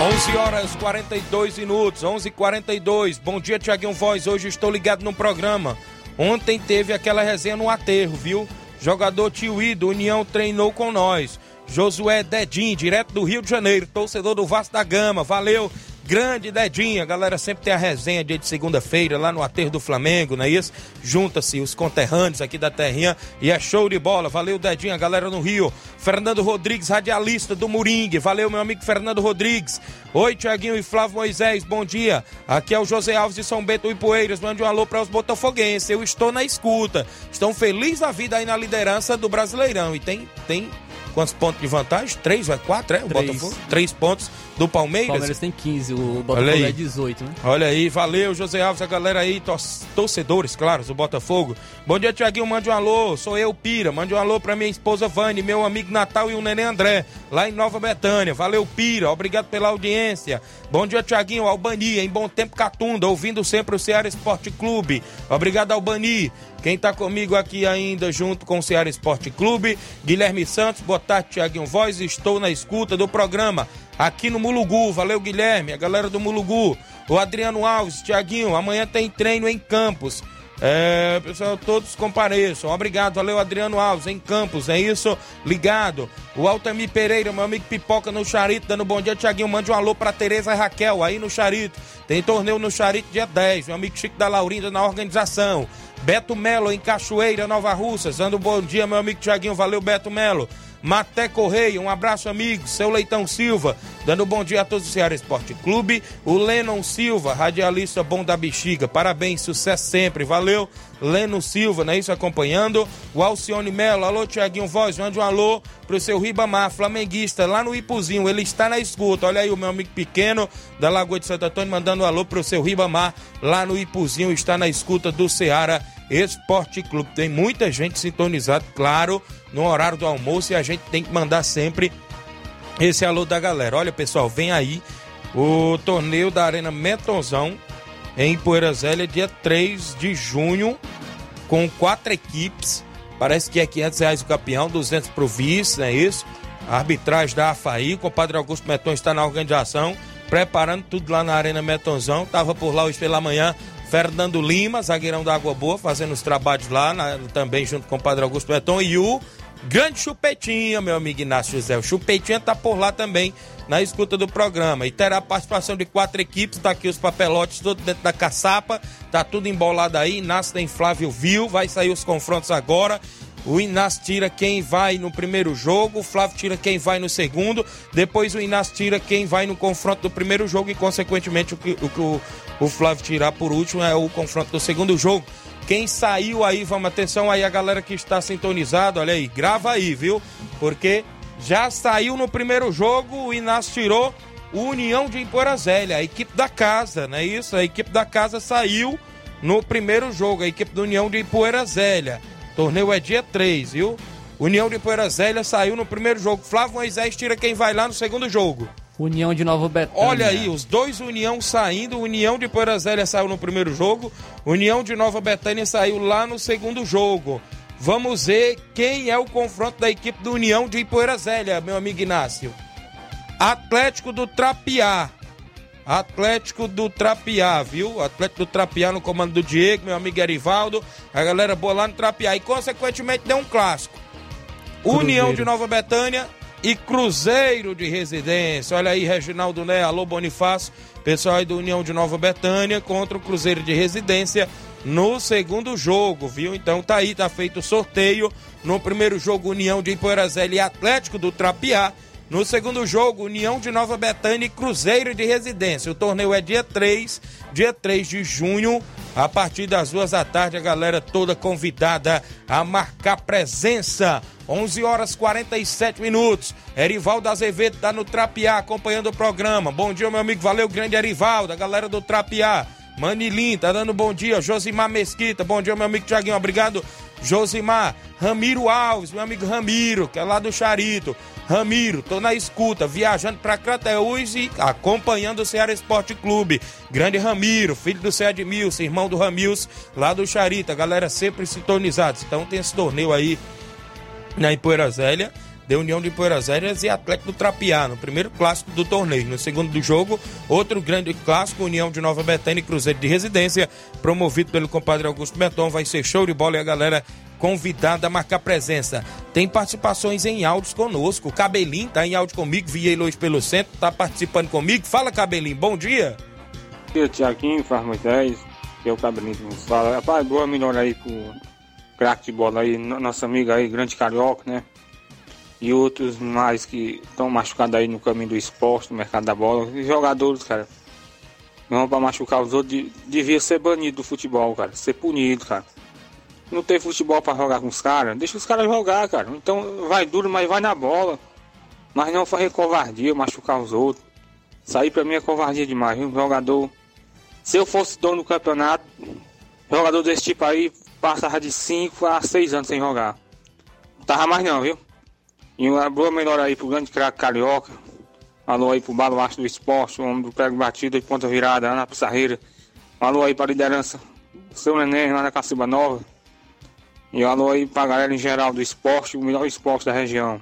11 horas 42 minutos, 11:42. Bom dia, Tiaguinho Voz. Hoje estou ligado no programa. Ontem teve aquela resenha no aterro, viu? Jogador Tiuí do União treinou com nós. Josué Dedim, direto do Rio de Janeiro, torcedor do Vasco da Gama. Valeu, Grande Dedinha, galera sempre tem a resenha dia de segunda-feira lá no Aterro do Flamengo, não é isso? Junta-se os conterrâneos aqui da terrinha e é show de bola. Valeu, Dedinha, galera no Rio. Fernando Rodrigues, radialista do Moringue. Valeu, meu amigo Fernando Rodrigues. Oi, Tiaguinho e Flávio Moisés, bom dia. Aqui é o José Alves de São Bento e Poeiras. Mande um alô para os botafoguenses. Eu estou na escuta. Estão felizes da vida aí na liderança do Brasileirão. E tem, tem quantos pontos de vantagem? Três, vai quatro, é? O Três. Botafogo? Três pontos do Palmeiras. O Palmeiras tem 15, o Botafogo é 18, né? Olha aí, valeu, José Alves, a galera aí, tor- torcedores, claro, do Botafogo. Bom dia, Tiaguinho, mande um alô, sou eu, Pira, mande um alô pra minha esposa Vani, meu amigo Natal e o neném André, lá em Nova Betânia. Valeu, Pira, obrigado pela audiência. Bom dia, Tiaguinho, Albani, em Bom Tempo Catunda, ouvindo sempre o Ceará Esporte Clube. Obrigado, Albani. Quem tá comigo aqui ainda, junto com o Ceará Esporte Clube, Guilherme Santos, boa tarde, Tiaguinho Voz, estou na escuta do programa aqui no Mulugu. Valeu, Guilherme, a galera do Mulugu. O Adriano Alves, Tiaguinho, amanhã tem treino em Campos. É, pessoal, todos compareçam. Obrigado, valeu, Adriano Alves, em Campos, é isso? Ligado. O Altamir Pereira, meu amigo Pipoca no Charito, dando bom dia, Tiaguinho. Mande um alô pra Tereza Raquel, aí no Charito. Tem torneio no Charito dia 10. Meu amigo Chico da Laurinda na organização. Beto Melo, em Cachoeira, Nova Russas. Dando bom dia, meu amigo Tiaguinho. Valeu, Beto Melo. Maté Correia, um abraço, amigo. Seu Leitão Silva, dando bom dia a todos do Ceará Esporte Clube. O Lennon Silva, radialista bom da bexiga. Parabéns, sucesso sempre. Valeu, Leno Silva, não é isso? Acompanhando. O Alcione Melo, alô, Tiaguinho Voz, mande um alô pro seu Ribamar, flamenguista, lá no Ipuzinho. Ele está na escuta. Olha aí o meu amigo pequeno da Lagoa de Santo Antônio, mandando um alô pro seu Ribamar, lá no Ipuzinho. Está na escuta do Ceará Esporte Clube. Tem muita gente sintonizada, claro, no horário do almoço e a gente tem que mandar sempre esse alô da galera. Olha, pessoal, vem aí o torneio da Arena Metonzão em Poeira Zélia, dia 3 de junho, com quatro equipes. Parece que é 500 reais o campeão, 200 pro vice, não é isso? A arbitragem da AFAI, o compadre Augusto Meton está na organização, preparando tudo lá na Arena Metonzão. Tava por lá hoje pela manhã Fernando Lima, zagueirão da Água Boa, fazendo os trabalhos lá, na, também junto com o Padre Augusto Beton, e o grande Chupetinha, meu amigo Inácio José. O Chupetinha tá por lá também, na escuta do programa. E terá a participação de quatro equipes, tá aqui os papelotes, todos dentro da caçapa, tá tudo embolado aí. Inácio tem Flávio Viu, vai sair os confrontos agora. O Inácio tira quem vai no primeiro jogo, o Flávio tira quem vai no segundo, depois o Inácio tira quem vai no confronto do primeiro jogo e, consequentemente, o que o, o, o Flávio tirar por último é o confronto do segundo jogo. Quem saiu aí, vamos atenção aí a galera que está sintonizada, olha aí, grava aí, viu? Porque já saiu no primeiro jogo, o Inácio tirou o União de Emporazélia, a equipe da casa, não é isso? A equipe da casa saiu no primeiro jogo, a equipe do União de Ipoeira Zélia. Torneio é dia 3, viu? União de Poeira Zélia saiu no primeiro jogo. Flávio Moisés tira quem vai lá no segundo jogo. União de Nova Betânia. Olha aí, os dois União saindo. União de Poeira Zélia saiu no primeiro jogo. União de Nova Betânia saiu lá no segundo jogo. Vamos ver quem é o confronto da equipe do União de Poeira Zélia, meu amigo Inácio. Atlético do Trapiá. Atlético do Trapiá, viu? Atlético do Trapiá no comando do Diego, meu amigo Erivaldo. A galera boa lá no Trapiá. E, consequentemente, deu um clássico. Cruzeiro. União de Nova Betânia e Cruzeiro de Residência. Olha aí, Reginaldo Né, alô Bonifácio, pessoal aí do União de Nova Betânia contra o Cruzeiro de Residência no segundo jogo, viu? Então tá aí, tá feito o sorteio. No primeiro jogo, União de Ipoeirazela e Atlético do Trapiá. No segundo jogo, União de Nova Betânia e Cruzeiro de Residência. O torneio é dia 3, dia 3 de junho, a partir das duas da tarde, a galera toda convidada a marcar presença. 11 horas 47 minutos. Erivaldo Azevedo tá no Trapiá acompanhando o programa. Bom dia, meu amigo. Valeu, grande Erivaldo, a galera do Trapiá. Manilim, tá dando bom dia. Josimar Mesquita, bom dia, meu amigo Tiaguinho. Obrigado, Josimar. Ramiro Alves, meu amigo Ramiro, que é lá do Charito. Ramiro, tô na escuta, viajando para Crateús e acompanhando o Ceará Esporte Clube. Grande Ramiro, filho do Cé Edmilson, irmão do Ramils, lá do Charita. Galera sempre sintonizados. Então tem esse torneio aí na Ipoeira Zélia de União de Poeiras Aéreas e Atlético do Trapiá, no primeiro clássico do torneio. No segundo do jogo, outro grande clássico, União de Nova Betânia e Cruzeiro de Residência, promovido pelo compadre Augusto Beton. Vai ser show de bola e a galera convidada a marcar presença. Tem participações em áudios conosco. Cabelinho tá em áudio comigo, via hoje pelo centro, tá participando comigo. Fala, Cabelinho, bom dia. Dia, Tiaguinho, faz Moisés, que é o Cabelinho que nos fala. Rapaz, boa melhor aí pro craque de bola aí, nossa amiga aí, grande carioca, né? E outros mais que estão machucados aí no caminho do esporte, no mercado da bola. E jogadores, cara, não para machucar os outros, devia ser banido do futebol, cara, ser punido, cara não tem futebol para jogar com os caras, deixa os caras jogar, cara. Então vai duro, mas vai na bola. Mas não fazer covardia, machucar os outros. Sair pra mim é covardia demais, viu? Jogador. Se eu fosse dono do campeonato, jogador desse tipo aí passava de 5 a 6 anos sem jogar. Não tava mais não, viu? E uma boa melhor aí pro grande craque carioca. Alô aí pro baluarte do esporte, o homem do prego batido e ponta virada, Ana Pissarreira. Alô aí pra liderança. Seu Neném lá na Caciba Nova. E alô aí pra galera em geral do esporte, o melhor esporte da região.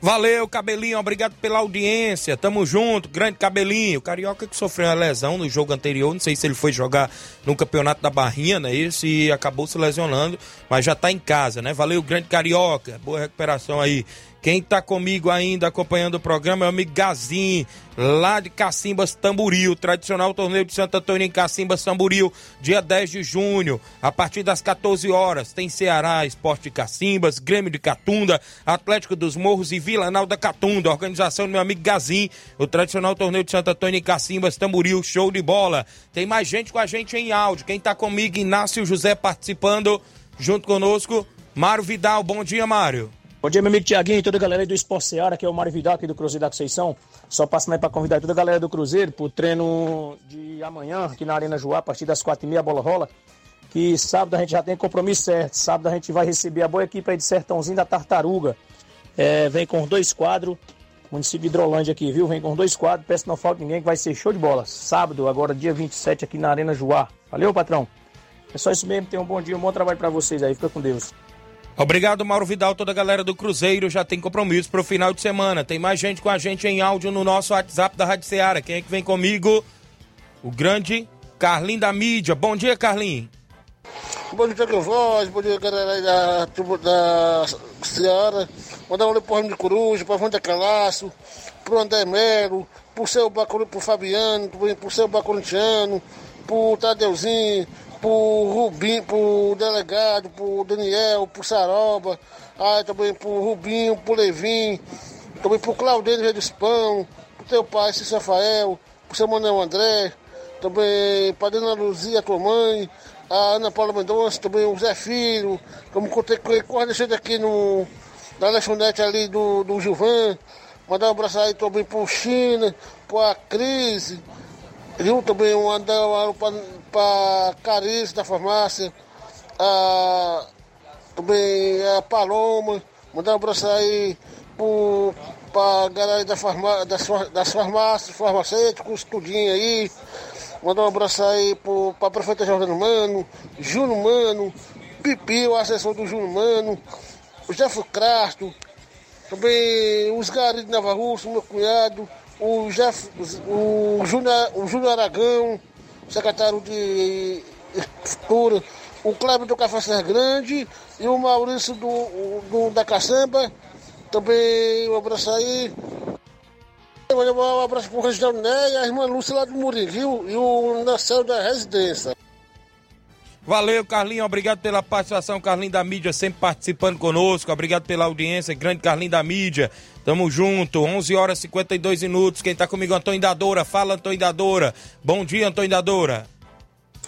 Valeu, Cabelinho, obrigado pela audiência. Tamo junto, grande Cabelinho. Carioca que sofreu uma lesão no jogo anterior, não sei se ele foi jogar no campeonato da Barrinha, né? Isso e acabou se lesionando, mas já tá em casa, né? Valeu, grande Carioca. Boa recuperação aí. Quem está comigo ainda acompanhando o programa é o amigo Gazin, lá de Cacimbas Tamburil, tradicional torneio de Santo Antônio em Cacimbas Tamburil, dia 10 de junho, a partir das 14 horas. Tem Ceará, Esporte de Cacimbas, Grêmio de Catunda, Atlético dos Morros e Vila Nau da Catunda. Organização do meu amigo Gazin, o tradicional torneio de Santo Antônio em Cacimbas Tamburil, show de bola. Tem mais gente com a gente em áudio. Quem está comigo, Inácio José participando junto conosco. Mário Vidal, bom dia, Mário. Bom dia, meu amigo Tiaguinho e toda a galera do Esporte Seara, que é o Mário Vidal aqui do Cruzeiro da Conceição. Só passando aí para convidar toda a galera do Cruzeiro pro treino de amanhã, aqui na Arena Joá, a partir das quatro e meia, a bola rola. Que sábado a gente já tem compromisso certo. Sábado a gente vai receber a boa equipe aí de Sertãozinho da Tartaruga. É, vem com dois quadros. município de Hidrolândia aqui, viu? Vem com dois quadros, peço que não falta ninguém que vai ser show de bola. Sábado, agora dia 27 aqui na Arena Joá. Valeu, patrão. É só isso mesmo, tenham um bom dia, um bom trabalho para vocês aí, fica com Deus. Obrigado, Mauro Vidal. Toda a galera do Cruzeiro já tem compromisso para o final de semana. Tem mais gente com a gente em áudio no nosso WhatsApp da Rádio Ceará. Quem é que vem comigo? O grande Carlinho da mídia. Bom dia, Carlinho. Bom dia, Tiago Voz. Bom dia, galera da, tribo- da Ceará. Mandar um olho pro Ramo de Coruja, pro Wanda Calaço, pro André Melo, pro seu Bacuru, pro Fabiano, pro, seu Bacorintiano, pro Tadeuzinho, pro Rubinho, pro delegado, pro Daniel, pro Saroba, aí também pro Rubinho, pro Levin, também pro Claudênio Rei do Spão, pro teu pai, Cícero Rafael, pro seu Manuel André, também pra Dona Luzia, tua mãe, a Ana Paula Mendonça, também o Zé Filho, como contei com ele, quase deixando aqui no, na lanchonete ali do, do Gilvan, mandar um abraço aí também pro China, pra Cris, viu? Também um andar pra, pra Carice da farmácia, a, também a Paloma, mandar um abraço aí pro, pra galera da farmá, das, das farmácias, farmacêuticos, tudinho aí. Mandar um abraço aí pro, pra prefeita Jordano Mano, Júnior Mano, Pipi, o assessor do Júnior Mano, o Jeff Crasto, também os Gari de Nova Rússia, meu cunhado, o Jeff, o Júnior, o Júnior Aragão, secretário de Cultura, o Cláudio do Café Grande e o Maurício do, do- da Caçamba. Também um abraço aí. Um abraço pro Reginaldo Né e a irmã Lúcia lá do Murim, viu? E o Nacel da Residência. Valeu, Carlinho. Obrigado pela participação, Carlinho da mídia, sempre participando conosco. Obrigado pela audiência, grande Carlinho da mídia. Tamo junto. 11 horas e 52 minutos. Quem tá comigo, Antônio Dadora. Fala, Antônio Dadora. Bom dia, Antônio Dadora.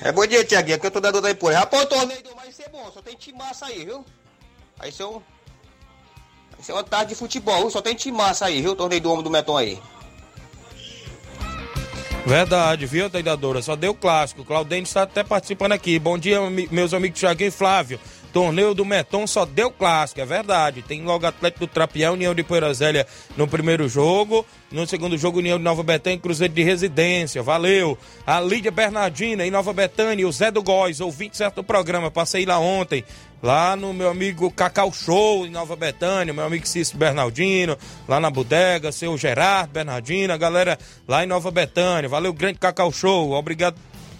É bom dia, Tiaguinho. Aqui eu tô dando por aí. Rapaz, o torneio do vai ser bom. Só tem time massa aí, viu? Aí seu. Vai ser uma tarde de futebol? Só tem time massa aí, viu? Torneio do homem do Meton aí. Verdade, viu, Antônio Dadora? Só deu clássico. Claudênio está até participando aqui. Bom dia, meus amigos Thiaguinho e Flávio. Torneio do Meton só deu clássico, é verdade. Tem logo Atlético do Trapião, União de Poeira Zélia no primeiro jogo. No segundo jogo, União de Nova Betânia e Cruzeiro de Residência. Valeu. A Lídia Bernardina em Nova Betânia e o Zé do Góis, ouvinte certo do programa. Passei lá ontem. Lá no meu amigo Cacau Show em Nova Betânia, meu amigo Cício Bernardino, lá na bodega, seu Gerardo Bernardino, a galera lá em Nova Betânia. Valeu, grande Cacau Show. Obrigado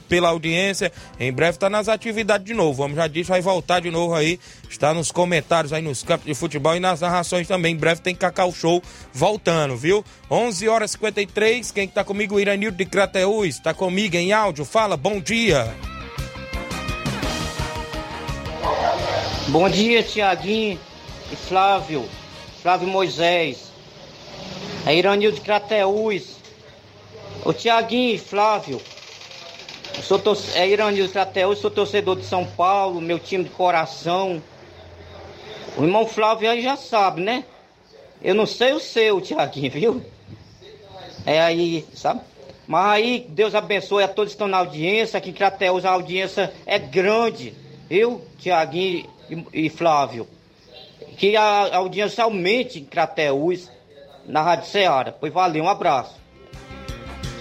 pela audiência. Em breve está nas atividades de novo. Vamos já disse, vai voltar de novo aí. Está nos comentários aí nos campos de futebol e nas narrações também. Em breve tem Cacau Show voltando, viu? 11 horas e 53. Quem está comigo? Iranildo de Crateús. Está comigo em áudio. Fala, bom dia. Bom dia, Tiaguinho e Flávio, Flávio Moisés. É Iranildo de Crateús. Ô Tiaguinho e Flávio, eu sou tor- é Iranildo de Crateús, sou torcedor de São Paulo, meu time de coração. O irmão Flávio aí já sabe, né? Eu não sei o seu, Tiaguinho, viu? É aí, sabe? Mas aí, Deus abençoe a todos que estão na audiência. Aqui em Crateus a audiência é grande, viu, Tiaguinho e, e Flávio? Que a audiência aumente em Crateus, na Rádio Ceará. Pois valeu, um abraço.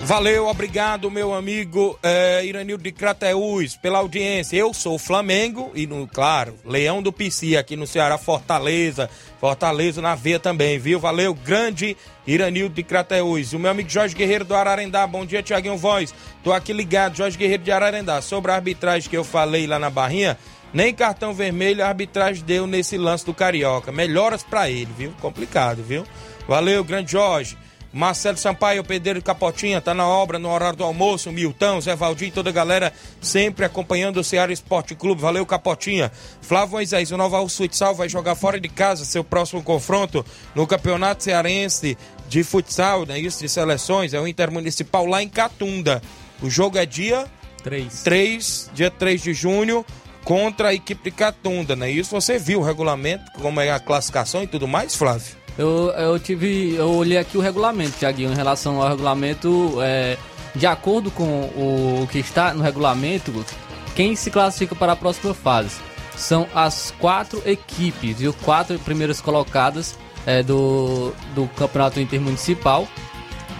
Valeu, obrigado, meu amigo eh, Iranildo de Crateús, pela audiência. Eu sou Flamengo e, no, claro, Leão do Pici aqui no Ceará, Fortaleza. Fortaleza na veia também, viu? Valeu, grande Iranildo de Crateús. O meu amigo Jorge Guerreiro do Ararendá. Bom dia, Tiaguinho Voz. Tô aqui ligado, Jorge Guerreiro de Ararendá. Sobre a arbitragem que eu falei lá na Barrinha, nem cartão vermelho a arbitragem deu nesse lance do Carioca. Melhoras pra ele, viu? Complicado, viu? Valeu, grande Jorge. Marcelo Sampaio, Pedreiro Capotinha, tá na obra no horário do almoço. Milton, Zé Valdir e toda a galera sempre acompanhando o Ceará Esporte Clube. Valeu, Capotinha. Flávio Moisés, o Nova Futsal vai jogar fora de casa seu próximo confronto no Campeonato Cearense de Futsal, né? Isso, de seleções. É o Intermunicipal lá em Catunda. O jogo é dia 3. 3, dia 3 de junho, contra a equipe de Catunda, né? Isso você viu o regulamento, como é a classificação e tudo mais, Flávio? Eu, eu tive. Eu olhei aqui o regulamento, Tiaguinho, em relação ao regulamento. É, de acordo com o que está no regulamento, quem se classifica para a próxima fase são as quatro equipes, viu? Quatro primeiras colocadas é, do, do campeonato intermunicipal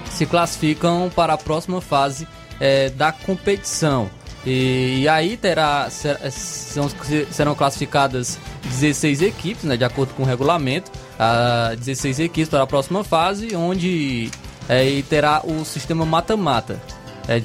se classificam para a próxima fase é, da competição. E, e aí terá, ser, são, serão classificadas 16 equipes, né, de acordo com o regulamento, a 16 equipes para a próxima fase, onde é, terá o sistema mata-mata. É,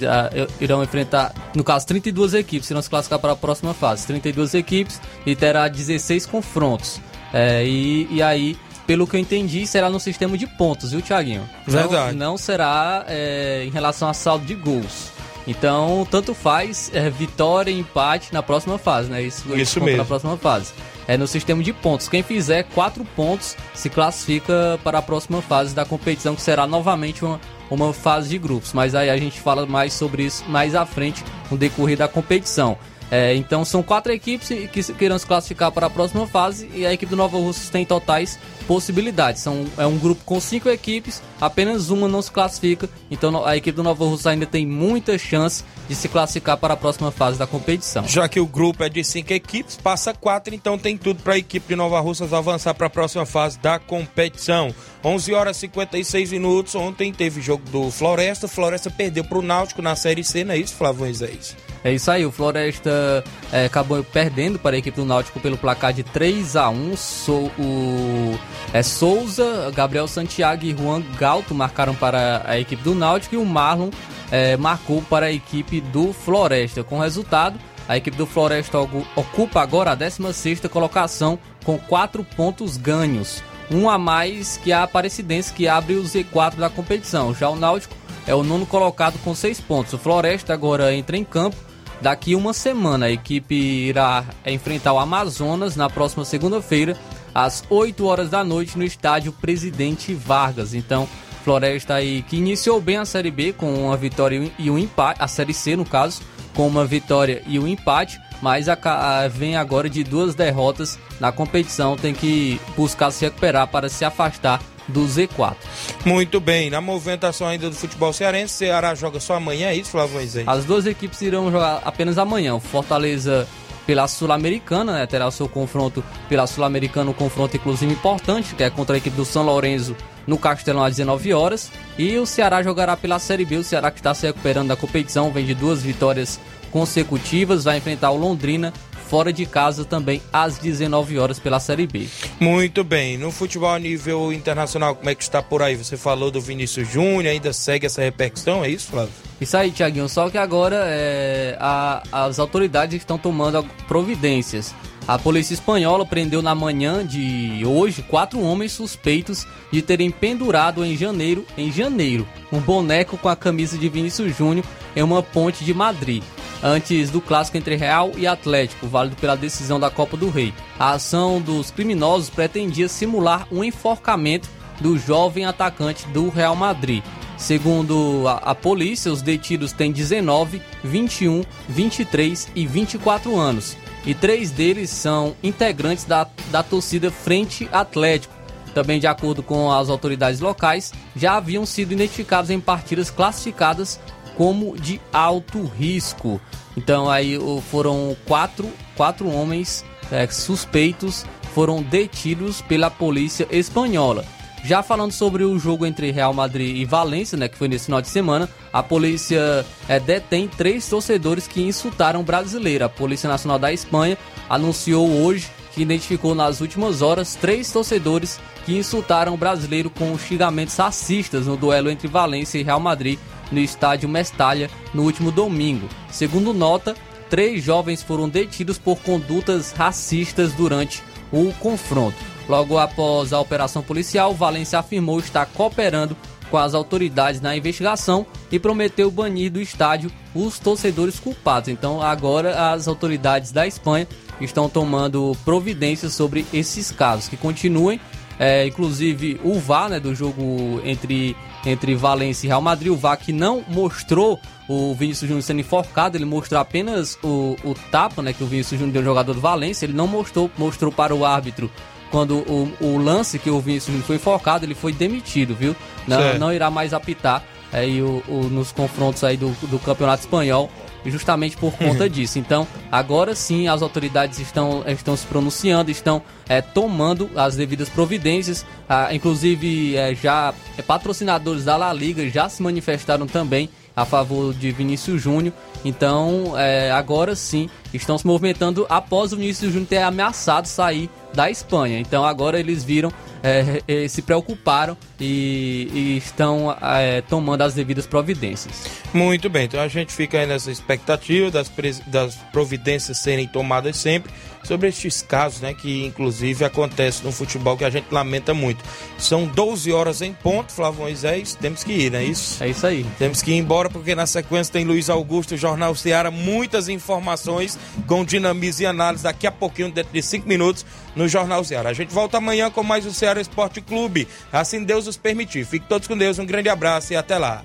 irão enfrentar, no caso, 32 equipes irão se classificar para a próxima fase. 32 equipes e terá 16 confrontos. É, e, e aí, pelo que eu entendi, será no sistema de pontos, viu, Thiaguinho? Verdade. Não, não será é, em relação a saldo de gols. Então, tanto faz é, vitória e empate na próxima fase, né? Isso, Isso mesmo. Na próxima fase. É no sistema de pontos. Quem fizer quatro pontos se classifica para a próxima fase da competição, que será novamente uma, uma fase de grupos. Mas aí a gente fala mais sobre isso mais à frente no decorrer da competição. É, então são quatro equipes que, irão se classificar para a próxima fase e a equipe do Nova Russas tem totais possibilidades. São, é um grupo com cinco equipes, apenas uma não se classifica, então a equipe do Nova Russa ainda tem muita chance de se classificar para a próxima fase da competição. Já que o grupo é de cinco equipes, passa quatro, então tem tudo para a equipe de Nova Russas avançar para a próxima fase da competição. 11 horas e 56 minutos. Ontem teve jogo do Floresta. Floresta perdeu para o Náutico na Série C, não é isso, Flávio Moisés? É isso aí, o Floresta é, acabou perdendo para a equipe do Náutico pelo placar de 3 a 1 Sou, o é, Souza, Gabriel Santiago e Juan Galto marcaram para a equipe do Náutico e o Marlon é, marcou para a equipe do Floresta. Com resultado, a equipe do Floresta ocupa agora a 16 colocação com 4 pontos ganhos. Um a mais que a Aparecidense que abre o Z4 da competição. Já o Náutico é o nono colocado com 6 pontos. O Floresta agora entra em campo Daqui uma semana, a equipe irá enfrentar o Amazonas na próxima segunda-feira, às 8 horas da noite, no estádio Presidente Vargas. Então, Floresta aí que iniciou bem a Série B com uma vitória e um empate, a Série C no caso, com uma vitória e um empate, mas a, a, vem agora de duas derrotas na competição, tem que buscar se recuperar para se afastar do Z4. Muito bem, na movimentação ainda do futebol cearense, Ceará joga só amanhã, é isso, Flávio Moisés? As duas equipes irão jogar apenas amanhã. O Fortaleza pela Sul-Americana, né, terá o seu confronto pela Sul-Americana, um confronto inclusive importante, que é contra a equipe do São Lourenço no Castelão às 19 horas. E o Ceará jogará pela Série B, o Ceará que está se recuperando da competição, vem de duas vitórias consecutivas, vai enfrentar o Londrina fora de casa também às 19 horas pela Série B. Muito bem. No futebol a nível internacional, como é que está por aí? Você falou do Vinícius Júnior, ainda segue essa repercussão, é isso, Flávio? Isso aí, Tiaguinho. Só que agora é, a, as autoridades estão tomando providências. A polícia espanhola prendeu na manhã de hoje quatro homens suspeitos de terem pendurado em janeiro, em janeiro, um boneco com a camisa de Vinícius Júnior em uma ponte de Madrid antes do clássico entre Real e Atlético, válido pela decisão da Copa do Rei. A ação dos criminosos pretendia simular um enforcamento do jovem atacante do Real Madrid. Segundo a, a, polícia, os detidos têm 19, 21, 23 e 24 anos. E três deles são integrantes da, da torcida Frente Atlético. Também, de acordo com as autoridades locais, já haviam sido identificados em partidas classificadas como de alto risco. Então aí foram quatro, quatro homens é, suspeitos foram detidos pela polícia espanhola. Já falando sobre o jogo entre Real Madrid e Valência, né, que foi nesse final de semana, a polícia é, detém três torcedores que insultaram o brasileiro. A Polícia Nacional da Espanha anunciou hoje que identificou nas últimas horas três torcedores que insultaram o brasileiro com xingamentos racistas no duelo entre Valência e Real Madrid no estádio Mestalha no último domingo. Segundo nota, três jovens foram detidos por condutas racistas durante o confronto. Logo após a operação policial, Valência afirmou estar cooperando com as autoridades na investigação e prometeu banir do estádio os torcedores culpados. Então, agora as autoridades da Espanha estão tomando providências sobre esses casos que continuem. É, inclusive o VAR né, do jogo entre entre Valência e Real Madrid. O VAR que não mostrou o Vinícius Júnior sendo enforcado, ele mostrou apenas o, o tapa né, que o Vinícius Júnior deu no jogador do Valência. Ele não mostrou, mostrou para o árbitro quando o, o lance que o Vinícius Júnior foi enforcado, ele foi demitido, viu? Não, não irá mais apitar aí o, o, nos confrontos aí do, do Campeonato Espanhol justamente por conta disso. Então, agora sim, as autoridades estão, estão se pronunciando, estão é, tomando as devidas providências. Ah, inclusive, é, já é, patrocinadores da La Liga já se manifestaram também a favor de Vinícius Júnior. Então, é, agora sim, estão se movimentando após o Vinícius Júnior ter ameaçado sair da Espanha. Então, agora eles viram é, é, se preocuparam e, e estão é, tomando as devidas providências. Muito bem, então a gente fica aí nessa expectativa das, das providências serem tomadas sempre sobre estes casos, né, que inclusive acontecem no futebol que a gente lamenta muito. São 12 horas em ponto, Flávio Moisés, temos que ir, não é isso? É isso aí. Temos que ir embora porque na sequência tem Luiz Augusto, Jornal Ceará, muitas informações com dinamismo e análise daqui a pouquinho, dentro de 5 minutos, no Jornal Ceará. A gente volta amanhã com mais o Ceará Esporte Clube, assim Deus os permitir. Fiquem todos com Deus, um grande abraço e até lá.